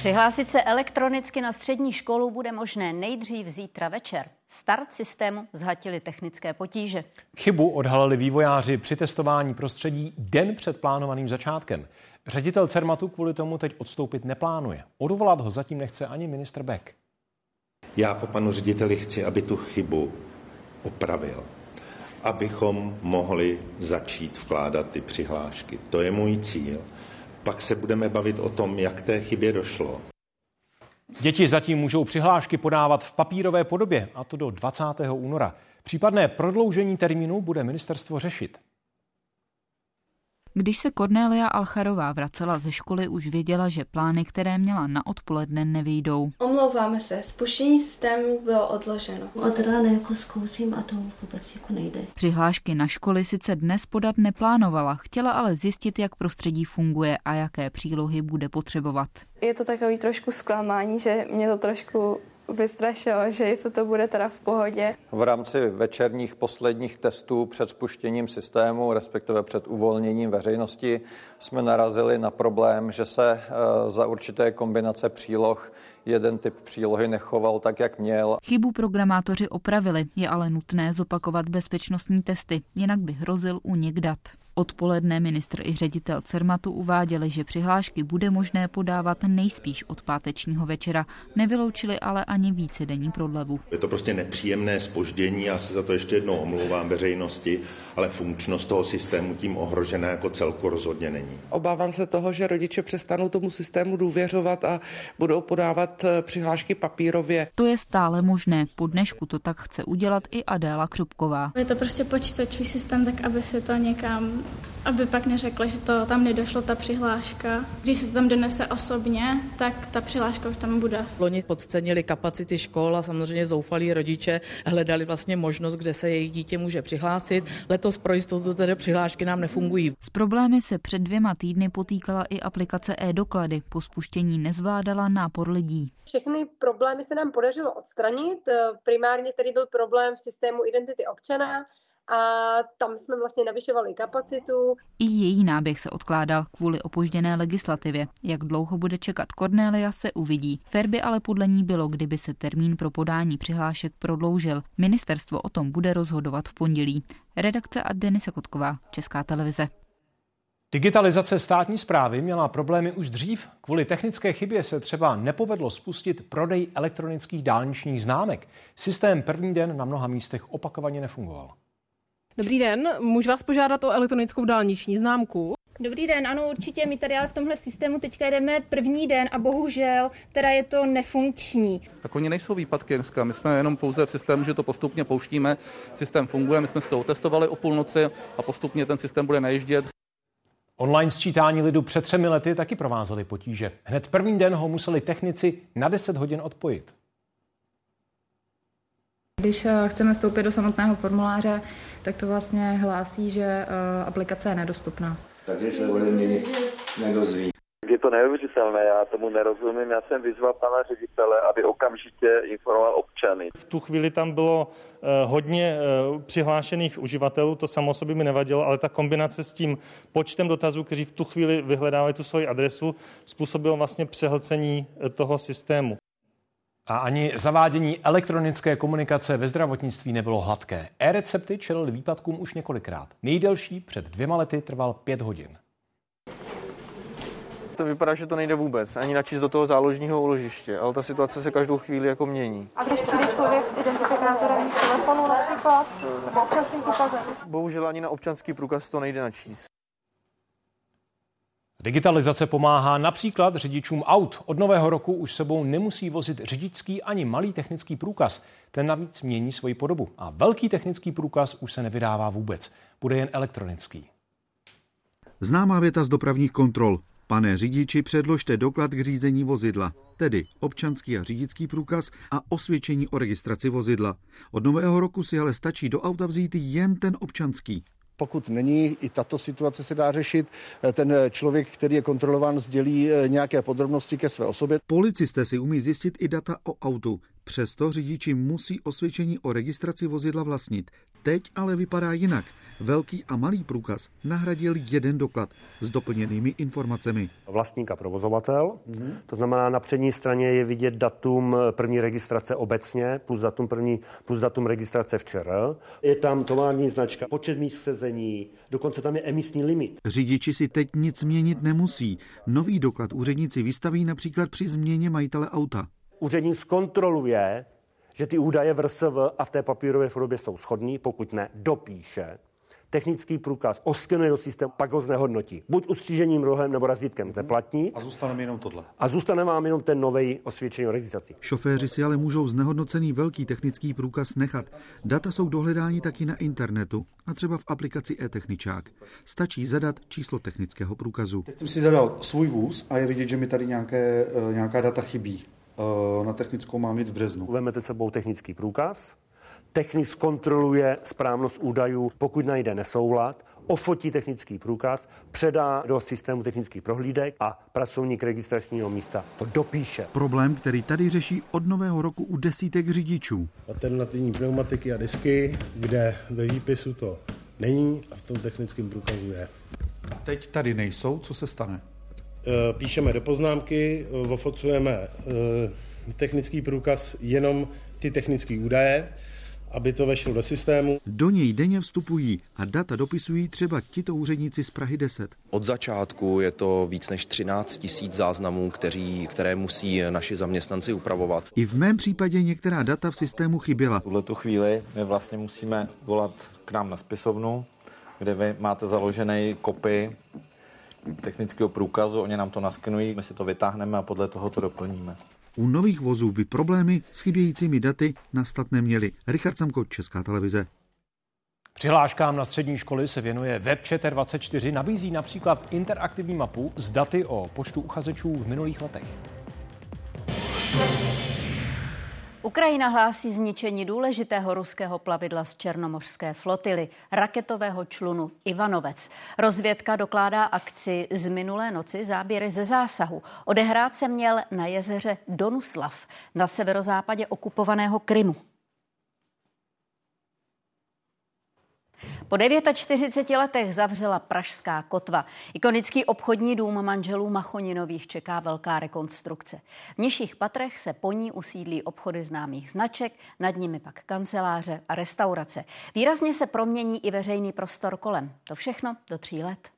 Přihlásit se elektronicky na střední školu bude možné nejdřív zítra večer. Start systému zhatili technické potíže. Chybu odhalili vývojáři při testování prostředí den před plánovaným začátkem. Ředitel Cermatu kvůli tomu teď odstoupit neplánuje. Odvolat ho zatím nechce ani ministr Beck. Já po panu řediteli chci, aby tu chybu opravil abychom mohli začít vkládat ty přihlášky. To je můj cíl. Pak se budeme bavit o tom, jak té chybě došlo. Děti zatím můžou přihlášky podávat v papírové podobě, a to do 20. února. Případné prodloužení termínu bude ministerstvo řešit. Když se Cornélia Alcharová vracela ze školy, už věděla, že plány, které měla na odpoledne, nevyjdou. Omlouváme se, spuštění systému bylo odloženo. Od rána jako zkouším a to vůbec jako nejde. Přihlášky na školy sice dnes podat neplánovala, chtěla ale zjistit, jak prostředí funguje a jaké přílohy bude potřebovat. Je to takový trošku zklamání, že mě to trošku vystrašilo, že jestli to bude teda v pohodě. V rámci večerních posledních testů před spuštěním systému, respektive před uvolněním veřejnosti, jsme narazili na problém, že se eh, za určité kombinace příloh jeden typ přílohy nechoval tak, jak měl. Chybu programátoři opravili, je ale nutné zopakovat bezpečnostní testy, jinak by hrozil únik dat. Odpoledne ministr i ředitel Cermatu uváděli, že přihlášky bude možné podávat nejspíš od pátečního večera. Nevyloučili ale ani více denní prodlevu. Je to prostě nepříjemné spoždění, já se za to ještě jednou omlouvám veřejnosti, ale funkčnost toho systému tím ohrožená jako celku rozhodně není. Obávám se toho, že rodiče přestanou tomu systému důvěřovat a budou podávat eh, přihlášky papírově. To je stále možné. Po dnešku to tak chce udělat i Adéla Křupková. Je to prostě počítačový systém, tak aby se to někam aby pak neřekla, že to tam nedošlo, ta přihláška. Když se to tam donese osobně, tak ta přihláška už tam bude. Loni podcenili kapacity škol a samozřejmě zoufalí rodiče hledali vlastně možnost, kde se jejich dítě může přihlásit. Letos pro jistotu tedy přihlášky nám nefungují. S problémy se před dvěma týdny potýkala i aplikace e-doklady. Po spuštění nezvládala nápor lidí. Všechny problémy se nám podařilo odstranit. Primárně tedy byl problém v systému identity občana, a tam jsme vlastně navyšovali kapacitu. I její náběh se odkládal kvůli opožděné legislativě. Jak dlouho bude čekat Cornelia, se uvidí. Fér by ale podle ní bylo, kdyby se termín pro podání přihlášek prodloužil. Ministerstvo o tom bude rozhodovat v pondělí. Redakce a Denise Kotková, Česká televize. Digitalizace státní zprávy měla problémy už dřív. Kvůli technické chybě se třeba nepovedlo spustit prodej elektronických dálničních známek. Systém první den na mnoha místech opakovaně nefungoval. Dobrý den, můžu vás požádat o elektronickou dálniční známku? Dobrý den, ano, určitě. My tady ale v tomhle systému teďka jdeme první den a bohužel teda je to nefunkční. Tak oni nejsou výpadky dneska. My jsme jenom pouze v systému, že to postupně pouštíme. Systém funguje, my jsme s toho testovali o půlnoci a postupně ten systém bude najíždět. Online sčítání lidu před třemi lety taky provázely potíže. Hned první den ho museli technici na 10 hodin odpojit. Když eh, chceme vstoupit do samotného formuláře, tak to vlastně hlásí, že eh, aplikace je nedostupná. Takže se ode mě nic nedozví. Je to neuvěřitelné, já tomu nerozumím. Já jsem vyzval pana ředitele, aby okamžitě informoval občany. V tu chvíli tam bylo uh, hodně přihlášených uživatelů, to samo sobě mi nevadilo, ale ta kombinace s tím počtem dotazů, kteří v tu chvíli vyhledávají tu svoji adresu, způsobilo vlastně přehlcení toho systému. A ani zavádění elektronické komunikace ve zdravotnictví nebylo hladké. E-recepty čelily výpadkům už několikrát. Nejdelší před dvěma lety trval pět hodin. To vypadá, že to nejde vůbec, ani načíst do toho záložního úložiště, ale ta situace se každou chvíli jako mění. A když přijde člověk s identifikátorem telefonu například, nebo občanským průkazem? Bohužel ani na občanský průkaz to nejde načíst. Digitalizace pomáhá například řidičům aut. Od nového roku už sebou nemusí vozit řidičský ani malý technický průkaz. Ten navíc mění svoji podobu. A velký technický průkaz už se nevydává vůbec. Bude jen elektronický. Známá věta z dopravních kontrol. Pane řidiči, předložte doklad k řízení vozidla, tedy občanský a řidičský průkaz a osvědčení o registraci vozidla. Od nového roku si ale stačí do auta vzít jen ten občanský. Pokud není, i tato situace se dá řešit. Ten člověk, který je kontrolován, sdělí eh, nějaké podrobnosti ke své osobě. Policisté si umí zjistit i data o autu. Přesto řidiči musí osvědčení o registraci vozidla vlastnit. Teď ale vypadá jinak. Velký a malý průkaz nahradil jeden doklad s doplněnými informacemi. Vlastník a provozovatel, mm-hmm. to znamená na přední straně je vidět datum první registrace obecně, plus datum, první, plus datum registrace včera. Je tam tovární značka, počet míst sezení, dokonce tam je emisní limit. Řidiči si teď nic změnit nemusí. Nový doklad úředníci vystaví například při změně majitele auta. Úředník zkontroluje, že ty údaje v RSV a v té papírové podobě jsou shodný, pokud ne, dopíše technický průkaz, oskenuje do systému, pak ho znehodnotí. Buď ustřížením rohem nebo razítkem, to je platní. A zůstane mi jenom tohle. A zůstane vám jenom ten nový osvědčení o registraci. Šoféři si ale můžou znehodnocený velký technický průkaz nechat. Data jsou dohledání taky na internetu a třeba v aplikaci e-techničák. Stačí zadat číslo technického průkazu. Teď jsem si zadal svůj vůz a je vidět, že mi tady nějaké, eh, nějaká data chybí. Eh, na technickou mám jít v březnu. Vezmete sebou technický průkaz, technik zkontroluje správnost údajů, pokud najde nesoulad, ofotí technický průkaz, předá do systému technických prohlídek a pracovník registračního místa to dopíše. Problém, který tady řeší od nového roku u desítek řidičů. Alternativní pneumatiky a disky, kde ve výpisu to není a v tom technickém průkazu je. Teď tady nejsou, co se stane? E, píšeme do poznámky, e, ofocujeme e, technický průkaz jenom ty technické údaje aby to vešlo do systému. Do něj denně vstupují a data dopisují třeba tito úředníci z Prahy 10. Od začátku je to víc než 13 tisíc záznamů, kteří, které musí naši zaměstnanci upravovat. I v mém případě některá data v systému chyběla. V tuhle tu chvíli my vlastně musíme volat k nám na spisovnu, kde vy máte založený kopy technického průkazu, oni nám to naskenují, my si to vytáhneme a podle toho to doplníme. U nových vozů by problémy s chybějícími daty nastat neměly. Richard Samko, Česká televize. Přihláškám na střední školy se věnuje Webchatter24, nabízí například interaktivní mapu s daty o počtu uchazečů v minulých letech. Ukrajina hlásí zničení důležitého ruského plavidla z černomořské flotily, raketového člunu Ivanovec. Rozvědka dokládá akci z minulé noci záběry ze zásahu. Odehrát se měl na jezeře Donuslav na severozápadě okupovaného Krymu. Po 49 letech zavřela Pražská kotva. Ikonický obchodní dům manželů Machoninových čeká velká rekonstrukce. V nižších patrech se po ní usídlí obchody známých značek, nad nimi pak kanceláře a restaurace. Výrazně se promění i veřejný prostor kolem. To všechno do tří let.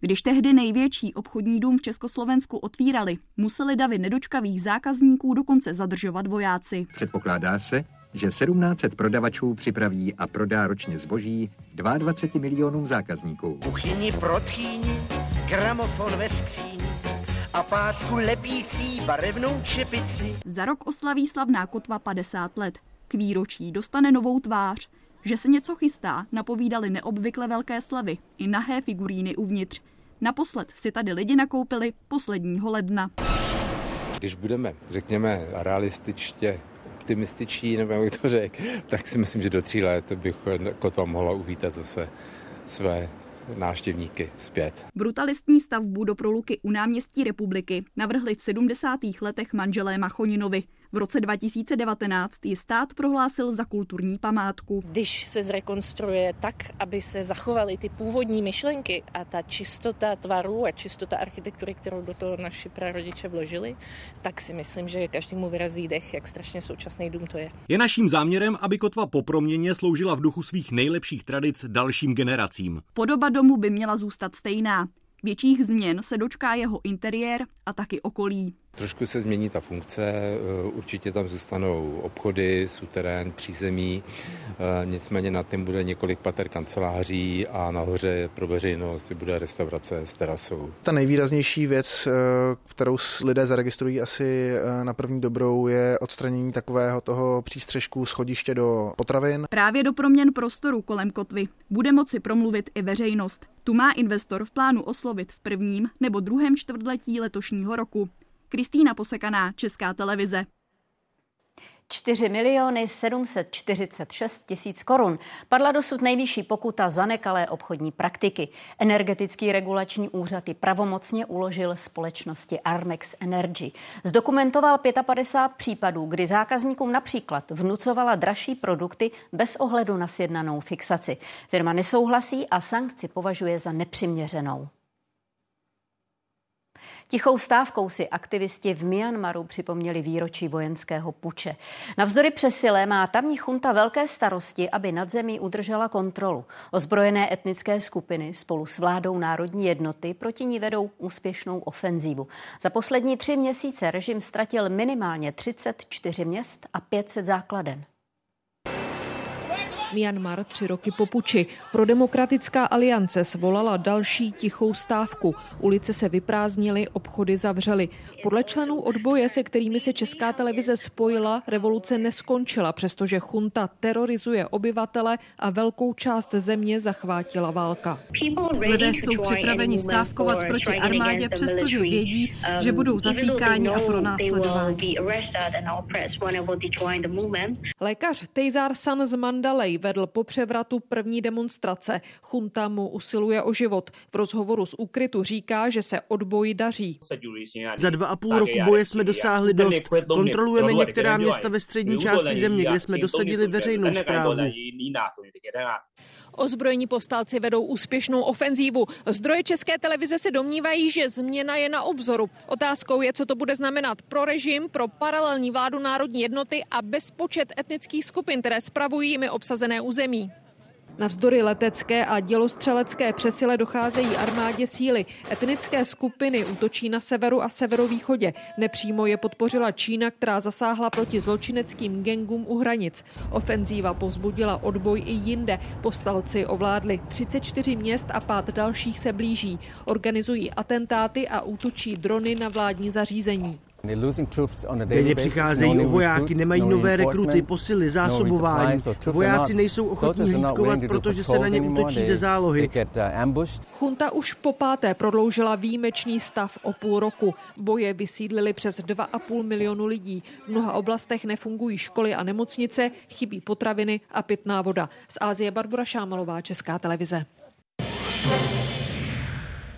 Když tehdy největší obchodní dům v Československu otvírali, museli davy nedočkavých zákazníků dokonce zadržovat vojáci. Předpokládá se, že 1700 prodavačů připraví a prodá ročně zboží 22 milionům zákazníků. Kuchyni pro tchýni, gramofon ve skříni a pásku lepící barevnou čepici. Za rok oslaví slavná kotva 50 let. K výročí dostane novou tvář. Že se něco chystá, napovídali neobvykle velké slavy i nahé figuríny uvnitř. Naposled si tady lidi nakoupili posledního ledna. Když budeme, řekněme, realističtě optimističtí, nebo jak to řekl, tak si myslím, že do tří let bych kotva mohla uvítat zase své náštěvníky zpět. Brutalistní stavbu do proluky u náměstí republiky navrhli v 70. letech manželé Machoninovi. V roce 2019 ji stát prohlásil za kulturní památku. Když se zrekonstruuje tak, aby se zachovaly ty původní myšlenky a ta čistota tvarů a čistota architektury, kterou do toho naši prarodiče vložili, tak si myslím, že každému vyrazí dech, jak strašně současný dům to je. Je naším záměrem, aby kotva po proměně sloužila v duchu svých nejlepších tradic dalším generacím. Podoba domu by měla zůstat stejná. Větších změn se dočká jeho interiér a taky okolí. Trošku se změní ta funkce, eh, určitě tam zůstanou obchody, suterén, přízemí, eh, nicméně na tím bude několik pater kanceláří a nahoře pro veřejnost bude restaurace s terasou. Ta nejvýraznější věc, eh, kterou lidé zaregistrují asi na první dobrou, je odstranění takového toho přístřežku schodiště do potravin. Právě do proměn prostoru kolem kotvy bude moci promluvit i veřejnost. Tu má investor v plánu oslovit v prvním nebo druhém čtvrtletí letošního roku. Kristýna Posekaná, Česká televize. 4 miliony 746 tisíc korun. Padla dosud nejvyšší pokuta za nekalé obchodní praktiky. Energetický regulační úřad ji pravomocně uložil společnosti Armex Energy. Zdokumentoval 55 případů, kdy zákazníkům například vnucovala dražší produkty bez ohledu na sjednanou fixaci. Firma nesouhlasí a sankci považuje za nepřiměřenou. Tichou stávkou si aktivisti v Myanmaru připomněli výročí vojenského puče. Navzdory přesile má tamní chunta velké starosti, aby nad zemí udržela kontrolu. Ozbrojené etnické skupiny spolu s vládou národní jednoty proti ní vedou úspěšnou ofenzívu. Za poslední tři měsíce režim ztratil minimálně 34 měst a 500 základen. Myanmar tři roky po puči. Pro demokratická aliance svolala další tichou stávku. Ulice se vyprázdnily, obchody zavřely. Podle členů odboje, se kterými se česká televize spojila, revoluce neskončila, přestože chunta terorizuje obyvatele a velkou část země zachvátila válka. Lidé jsou připraveni stávkovat proti armádě, přestože vědí, že budou zatýkáni a pronásledováni. Lékař Tejzár San z Mandalay vedl po převratu první demonstrace. Chunta mu usiluje o život. V rozhovoru z úkrytu říká, že se odboj daří. Za dva a půl roku boje jsme dosáhli dost. Kontrolujeme některá města ve střední části země, kde jsme dosadili veřejnou zprávu. Ozbrojení povstalci vedou úspěšnou ofenzívu. Zdroje České televize se domnívají, že změna je na obzoru. Otázkou je, co to bude znamenat pro režim, pro paralelní vládu národní jednoty a bezpočet etnických skupin, které spravují jimi obsazené území. Navzdory letecké a dělostřelecké přesile docházejí armádě síly. Etnické skupiny útočí na severu a severovýchodě. Nepřímo je podpořila Čína, která zasáhla proti zločineckým gengům u hranic. Ofenzíva povzbudila odboj i jinde. Povstalci ovládli 34 měst a pát dalších se blíží. Organizují atentáty a útočí drony na vládní zařízení. Denně přicházejí o vojáky, nemají nové rekruty, posily, zásobování. Vojáci nejsou ochotní hlídkovat, protože se na ně útočí ze zálohy. Chunta už po páté prodloužila výjimečný stav o půl roku. Boje vysídlili přes 2,5 milionu lidí. V mnoha oblastech nefungují školy a nemocnice, chybí potraviny a pitná voda. Z Ázie Barbara Šámalová, Česká televize.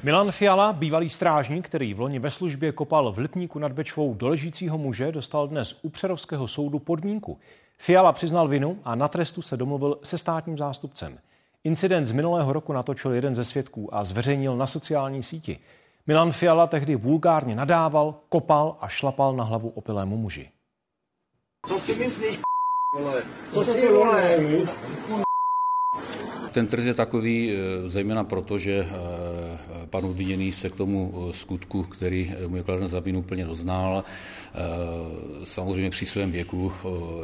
Milan Fiala, bývalý strážník, který v loni ve službě kopal v Lipníku nad Bečvou do ležícího muže, dostal dnes u Přerovského soudu podmínku. Fiala přiznal vinu a na trestu se domluvil se státním zástupcem. Incident z minulého roku natočil jeden ze svědků a zveřejnil na sociální síti. Milan Fiala tehdy vulgárně nadával, kopal a šlapal na hlavu opilému muži. Co si myslíš, vole? Co si vole? Ten trz je takový eh, zejména proto, že eh, pan obviněný se k tomu eh, skutku, který mu je kladen za vinu, plně doznal. Samozřejmě při svém věku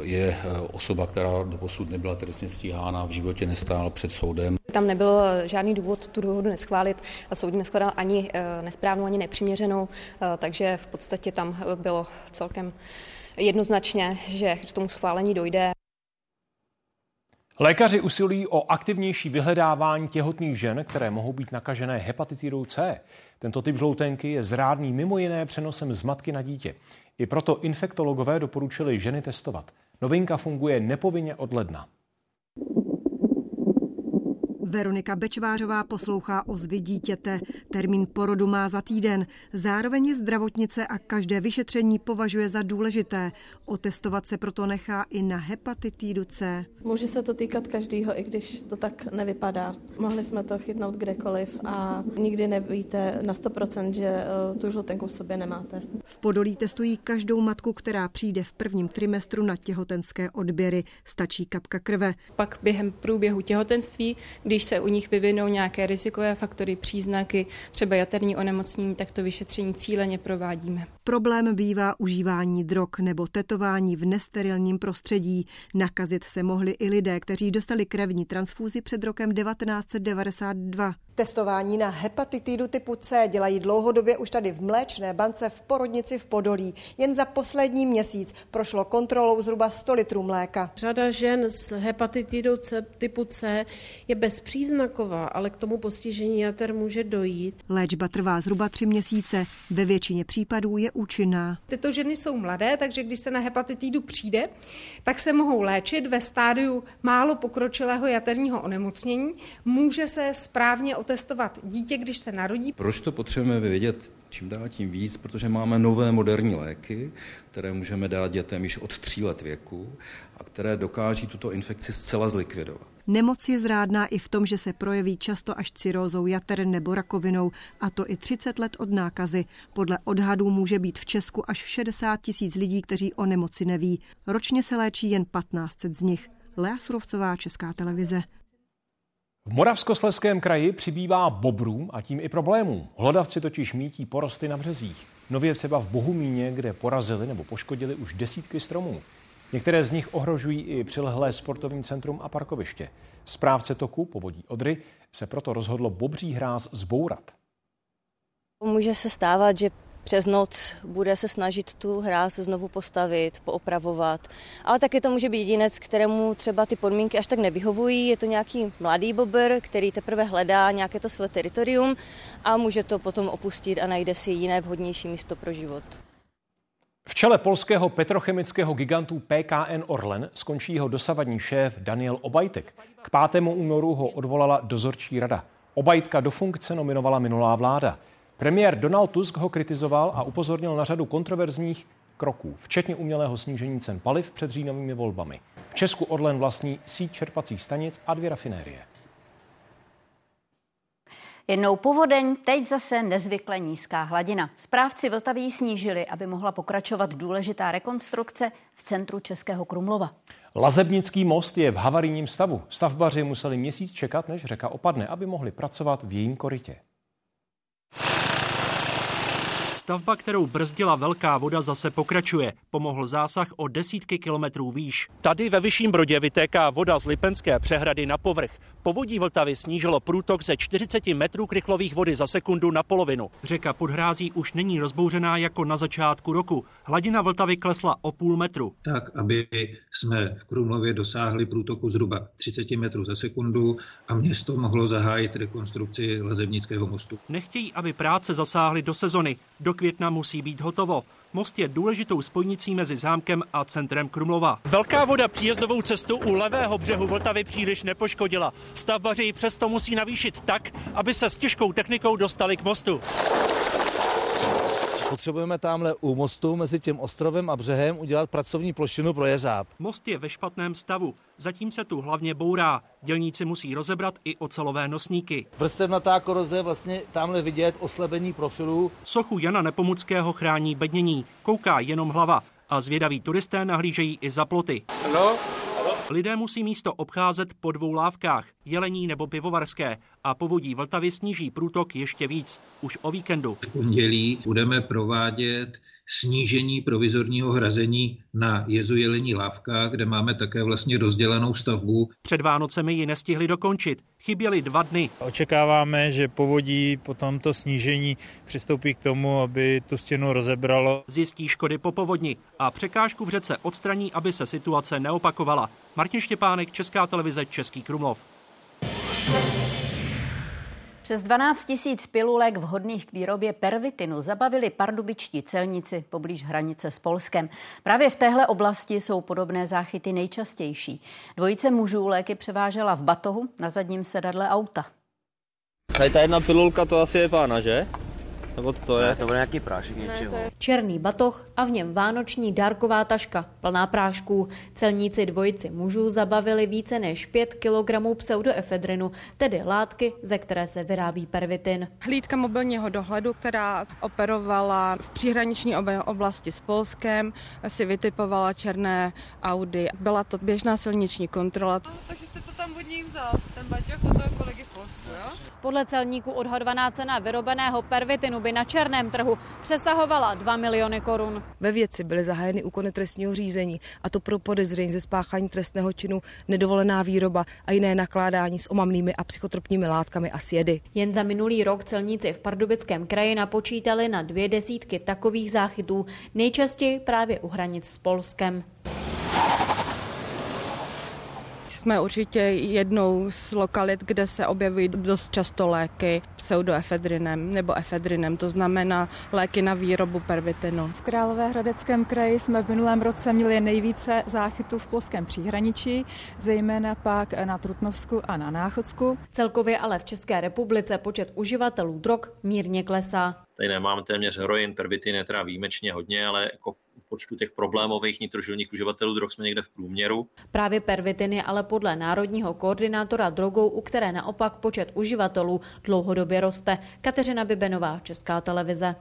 je osoba, která doposud nebyla trestně stíhána, v životě nestála před soudem. Tam nebyl žádný důvod tu dohodu neschválit a soud neskladal ani nesprávnou, ani nepřiměřenou, takže v podstatě tam bylo celkem jednoznačně, že k tomu schválení dojde. Lékaři usilují o aktivnější vyhledávání těhotných žen, které mohou být nakažené hepatitidou C. Tento typ žloutenky je zrádný mimo jiné přenosem z matky na dítě. I proto infektologové doporučili ženy testovat. Novinka funguje nepovinně od ledna. Veronika Bečvářová poslouchá ozvy dítěte. Termín porodu má za týden. Zároveň je zdravotnice a každé vyšetření považuje za důležité. Otestovat se proto nechá i na hepatitidu C. Může se to týkat každého, i když to tak nevypadá. Mohli jsme to chytnout kdekoliv a nikdy nevíte na 100%, že eh, tu žlutenku v sobě nemáte. V Podolí testují každou matku, která přijde v prvním trimestru na těhotenské odběry. Stačí kapka krve. Pak během průběhu těhotenství, když se u nich vyvinou nějaké rizikové faktory, příznaky, třeba jaterní onemocnění, tak to vyšetření cíleně provádíme. Problém bývá užívání drog nebo tetování v nesterilním prostředí. Nakazit se mohli i lidé, kteří dostali krevní transfúzi před rokem 1992. Testování na hepatitidu typu C dělají dlouhodobě už tady v Mléčné bance v porodnici v Podolí. Jen za poslední měsíc prošlo kontrolou zhruba 100 litrů mléka. Řada žen s hepatitidou C, typu C je bezpříznaková, ale k tomu postižení jater může dojít. Léčba trvá zhruba tři měsíce. Ve většině případů je účinná. Tyto ženy jsou mladé, takže když se na hepatitidu přijde, tak se mohou léčit ve stádiu málo pokročilého jaterního onemocnění. Může se správně otestovat dítě, když se narodí. Proč to potřebujeme vědět čím dál tím víc, protože máme nové moderní léky, které můžeme dát dětem již od tří let věku a které dokáží tuto infekci zcela zlikvidovat. Nemoc je zrádná i v tom, že se projeví často až cirózou jater nebo rakovinou, a to i 30 let od nákazy. Podle odhadů může být v Česku až 60 tisíc lidí, kteří o nemoci neví. Ročně se léčí jen 1500 z nich. Lea Surovcová, Česká televize. V Moravskosleském kraji přibývá bobrů a tím i problémů. Hlodavci totiž mítí porosty na březích. Nově třeba v Bohumíně, kde porazili nebo poškodili už desítky stromů. Některé z nich ohrožují i přilehlé sportovní centrum a parkoviště. Správce toku povodí Odry se proto rozhodlo bobří hráz zbourat. Může se stávat, že přes noc bude se snažit tu hráz znovu postavit, poopravovat. Ale taky to může být jedinec, kterému třeba ty podmínky až tak nevyhovují. Je to nějaký mladý bobr, který teprve hledá nějaké to své teritorium a může to potom opustit a najde si jiné vhodnější místo pro život. V čele polského petrochemického gigantu PKN Orlen skončí jeho dosavadní šéf Daniel Obajtek. K 5. únoru ho odvolala dozorčí rada. Obajtka do funkce nominovala minulá vláda. Premiér Donald Tusk ho kritizoval a upozornil na řadu kontroverzních kroků, včetně umělého snížení cen paliv před říjnovými volbami. V Česku Orlen vlastní síť čerpacích stanic a dvě rafinérie. Jednou povodeň, teď zase nezvykle nízká hladina. Správci Vltaví snížili, aby mohla pokračovat důležitá rekonstrukce v centru Českého Krumlova. Lazebnický most je v havarijním stavu. Stavbaři museli měsíc čekat, než řeka opadne, aby mohli pracovat v jejím korytě. Stavba, kterou brzdila velká voda, zase pokračuje. Pomohl zásah o desítky kilometrů výš. Tady ve Vyšším Brodě vytéká voda z Lipenské přehrady na povrch. Povodí Vltavy snížilo průtok ze 40 metrů krychlových vody za sekundu na polovinu. Řeka Podhrází už není rozbouřená jako na začátku roku. Hladina Vltavy klesla o půl metru. Tak, aby jsme v Krumlově dosáhli průtoku zhruba 30 metrů za sekundu a město mohlo zahájit rekonstrukci Lazebnického mostu. Nechtějí, aby práce zasáhly do sezony. Do května musí být hotovo. Most je důležitou spojnicí mezi zámkem a centrem Krumlova. Velká voda příjezdovou cestu u levého břehu Vltavy příliš nepoškodila. Stavbaři ji přesto musí navýšit tak, aby se s těžkou technikou dostali k mostu. Potřebujeme tamhle u mostu mezi tím ostrovem a břehem udělat pracovní plošinu pro jeřáb. Most je ve špatném stavu. Zatím se tu hlavně bourá. Dělníci musí rozebrat i ocelové nosníky. Vrstevnatá koroze vlastně tamhle vidět oslabení profilu. Sochu Jana Nepomuckého chrání bednění. Kouká jenom hlava a zvědaví turisté nahlížejí i za ploty. Hello? Lidé musí místo obcházet po dvou lávkách, jelení nebo pivovarské, a povodí Vltavy sníží průtok ještě víc, už o víkendu. V pondělí budeme provádět snížení provizorního hrazení na jezu jelení lávka, kde máme také vlastně rozdělanou stavbu. Před Vánocemi ji nestihli dokončit. Chyběly dva dny. Očekáváme, že povodí po tomto snížení přistoupí k tomu, aby tu stěnu rozebralo. Zjistí škody po povodni a překážku v řece odstraní, aby se situace neopakovala. Martin Štěpánek, Česká televize, Český Krumlov. Přes 12 tisíc pilulek vhodných k výrobě pervitinu zabavili pardubičtí celníci poblíž hranice s Polskem. Právě v téhle oblasti jsou podobné záchyty nejčastější. Dvojice mužů léky převážela v batohu na zadním sedadle auta. Tady ta jedna pilulka to asi je pána, že? Nebo to je? to bude nějaký prášek něčeho. Černý batoh a v něm vánoční dárková taška plná prášků. Celníci dvojici mužů zabavili více než 5 kg pseudoefedrinu, tedy látky, ze které se vyrábí pervitin. Hlídka mobilního dohledu, která operovala v příhraniční oblasti s Polskem, si vytipovala černé Audi. Byla to běžná silniční kontrola. No, takže jste to tam od nich vzal, ten baťoch od toho kolegy v Polsku, jo? Podle celníků odhadovaná cena vyrobeného pervitinu by na černém trhu přesahovala 2 miliony korun. Ve věci byly zahájeny úkony trestního řízení, a to pro podezření ze spáchání trestného činu, nedovolená výroba a jiné nakládání s omamnými a psychotropními látkami a sjedy. Jen za minulý rok celníci v Pardubickém kraji napočítali na dvě desítky takových záchytů, nejčastěji právě u hranic s Polskem jsme určitě jednou z lokalit, kde se objevují dost často léky pseudoefedrinem nebo efedrinem, to znamená léky na výrobu pervitinu. V Královéhradeckém kraji jsme v minulém roce měli nejvíce záchytů v polském příhraničí, zejména pak na Trutnovsku a na Náchodsku. Celkově ale v České republice počet uživatelů drog mírně klesá. Tady nemáme téměř heroin, pervitin je teda výjimečně hodně, ale jako počtu těch problémových nitrožilních uživatelů drog jsme někde v průměru. Právě pervitin je ale podle národního koordinátora drogou, u které naopak počet uživatelů dlouhodobě roste. Kateřina Bibenová, Česká televize.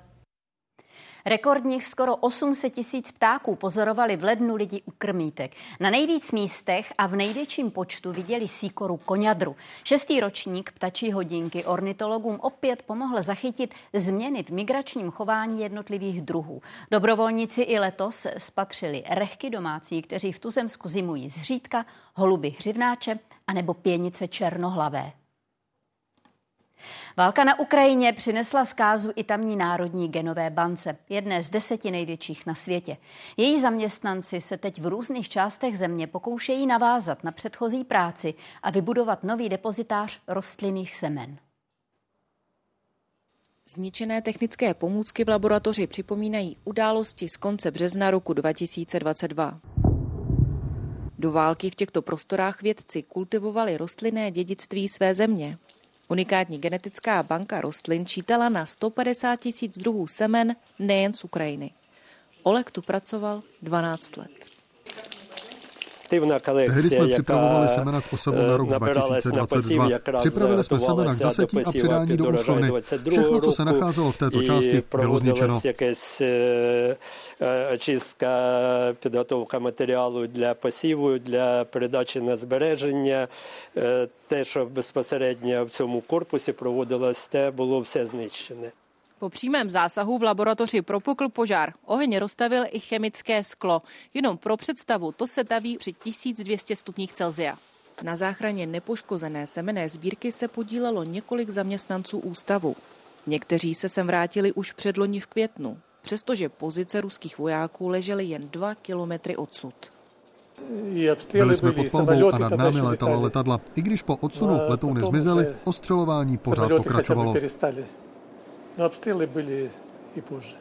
Rekordních skoro 800 tisíc ptáků pozorovali v lednu lidi u krmítek. Na nejvíc místech a v největším počtu viděli síkoru koňadru. Šestý ročník ptačí hodinky ornitologům opět pomohl zachytit změny v migračním chování jednotlivých druhů. Dobrovolníci i letos spatřili rechky domácí, kteří v tuzemsku zimují zřídka, holuby hřivnáče a nebo pěnice černohlavé. Válka na Ukrajině přinesla zkázu i tamní Národní genové bance, jedné z deseti největších na světě. Její zaměstnanci se teď v různých částech země pokoušejí navázat na předchozí práci a vybudovat nový depozitář rostlinných semen. Zničené technické pomůcky v laboratoři připomínají události z konce března roku 2022. Do války v těchto prostorách vědci kultivovali rostlinné dědictví své země. Unikátní genetická banka rostlin čítala na 150 tisíc druhů semen nejen z Ukrajiny. Olek tu pracoval 12 let. Tehdy jsme připravovali semena k osavu na rok 2022. Připravili jsme semena k zasetí a předání do úschovny. Všechno, co se nacházelo v této části, bylo zničeno. Чистка, підготовка матеріалу для посіву, для передачі на збереження. Те, що безпосередньо в цьому корпусі проводилось, те було все знищене. Po přímém zásahu v laboratoři propukl požár. Oheň rozstavil i chemické sklo. Jenom pro představu, to se taví při 1200 stupních Celzia. Na záchraně nepoškozené semené sbírky se podílelo několik zaměstnanců ústavu. Někteří se sem vrátili už předloni v květnu, přestože pozice ruských vojáků ležely jen dva kilometry odsud. Byli jsme pod palbou a nad námi letala letadla. I když po odsunu letouny zmizely, ostřelování pořád pokračovalo No obstřely byly i pozже.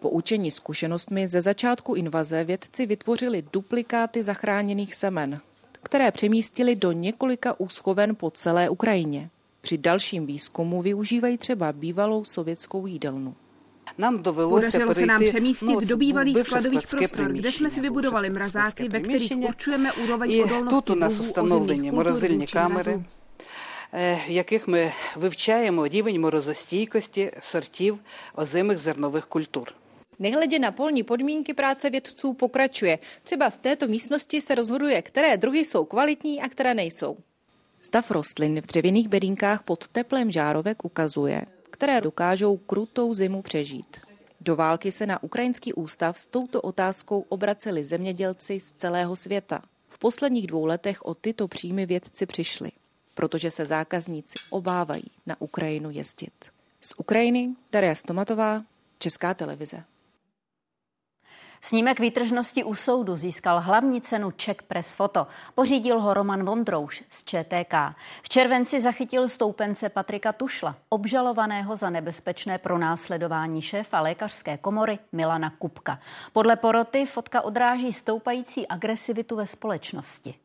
Po učení zkušenostmi ze začátku invaze vědci vytvořili duplikáty zachráněných semen, které přemístili do několika úschoven po celé Ukrajině. Při dalším výzkumu využívají třeba bývalou sovětskou jídelnu. Nám Podařilo se nám přemístit no, do bývalých skladových prostor, kde jsme si vybudovali mrazáky, ve kterých určujeme úroveň odolnosti тут у нас установлені морозильні камери, в яких ми вивчаємо рівень морозостійкості сортів озимих зернових культур. Nehledě na polní podmínky práce vědců pokračuje. Třeba v této místnosti se rozhoduje, které druhy jsou kvalitní a které nejsou. Stav rostlin v dřevěných bedínkách pod teplem žárovek ukazuje, které dokážou krutou zimu přežít. Do války se na Ukrajinský ústav s touto otázkou obraceli zemědělci z celého světa. V posledních dvou letech o tyto příjmy vědci přišli protože se zákazníci obávají na Ukrajinu jezdit. Z Ukrajiny Daria Stomatová, Česká televize. Snímek výtržnosti u soudu získal hlavní cenu Czech Press Photo. Pořídil ho Roman Vondrouš z ČTK. V červenci zachytil stoupence Patrika Tušla, obžalovaného za nebezpečné pronásledování šéfa lékařské komory Milana Kupka. Podle poroty fotka odráží stoupající agresivitu ve společnosti.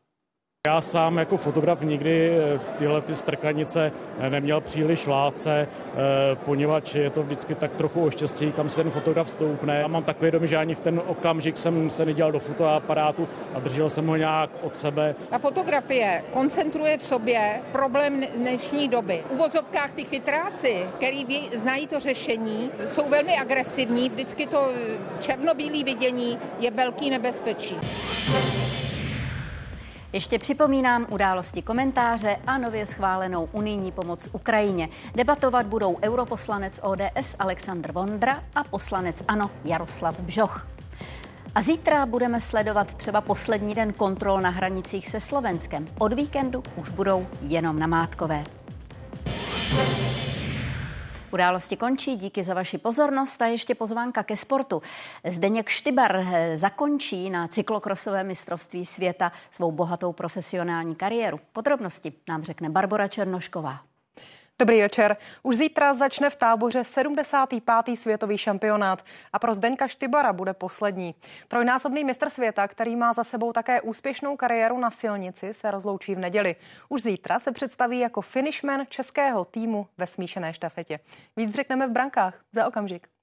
Já sám jako fotograf nikdy eh, tyhle ty strkanice eh, neměl příliš vládce, eh, poněvadž je to vždycky tak trochu o štěstí, kam se ten fotograf stoupne. Já mám takový dom, že ani v ten okamžik jsem se nedělal do fotoaparátu a držel jsem ho nějak od sebe. Ta fotografie koncentruje v sobě problém dnešní doby. V uvozovkách ty chytráci, který znají to řešení, jsou velmi agresivní, vždycky to černobílé vidění je velký nebezpečí. Ještě připomínám události komentáře a nově schválenou unijní pomoc Ukrajině. Debatovat budou europoslanec ODS Aleksandr Vondra a poslanec ANO Jaroslav Bžoch. A zítra budeme sledovat třeba poslední den kontrol na hranicích se Slovenskem. Od víkendu už budou jenom namátkové. Události končí, díky za vaši pozornost a ještě pozvánka ke sportu. Zdeněk Štybar eh, zakončí na cyklokrosové mistrovství světa svou bohatou profesionální kariéru. Podrobnosti nám řekne Barbara Černošková. Dobrý večer. Už zítra začne v táboře 75. světový šampionát a pro Zdeňka Štybara bude poslední. Trojnásobný mistr světa, který má za sebou také úspěšnou kariéru na silnici, se rozloučí v neděli. Už zítra se představí jako finishman českého týmu ve smíšené štafetě. Víc řekneme v brankách za okamžik.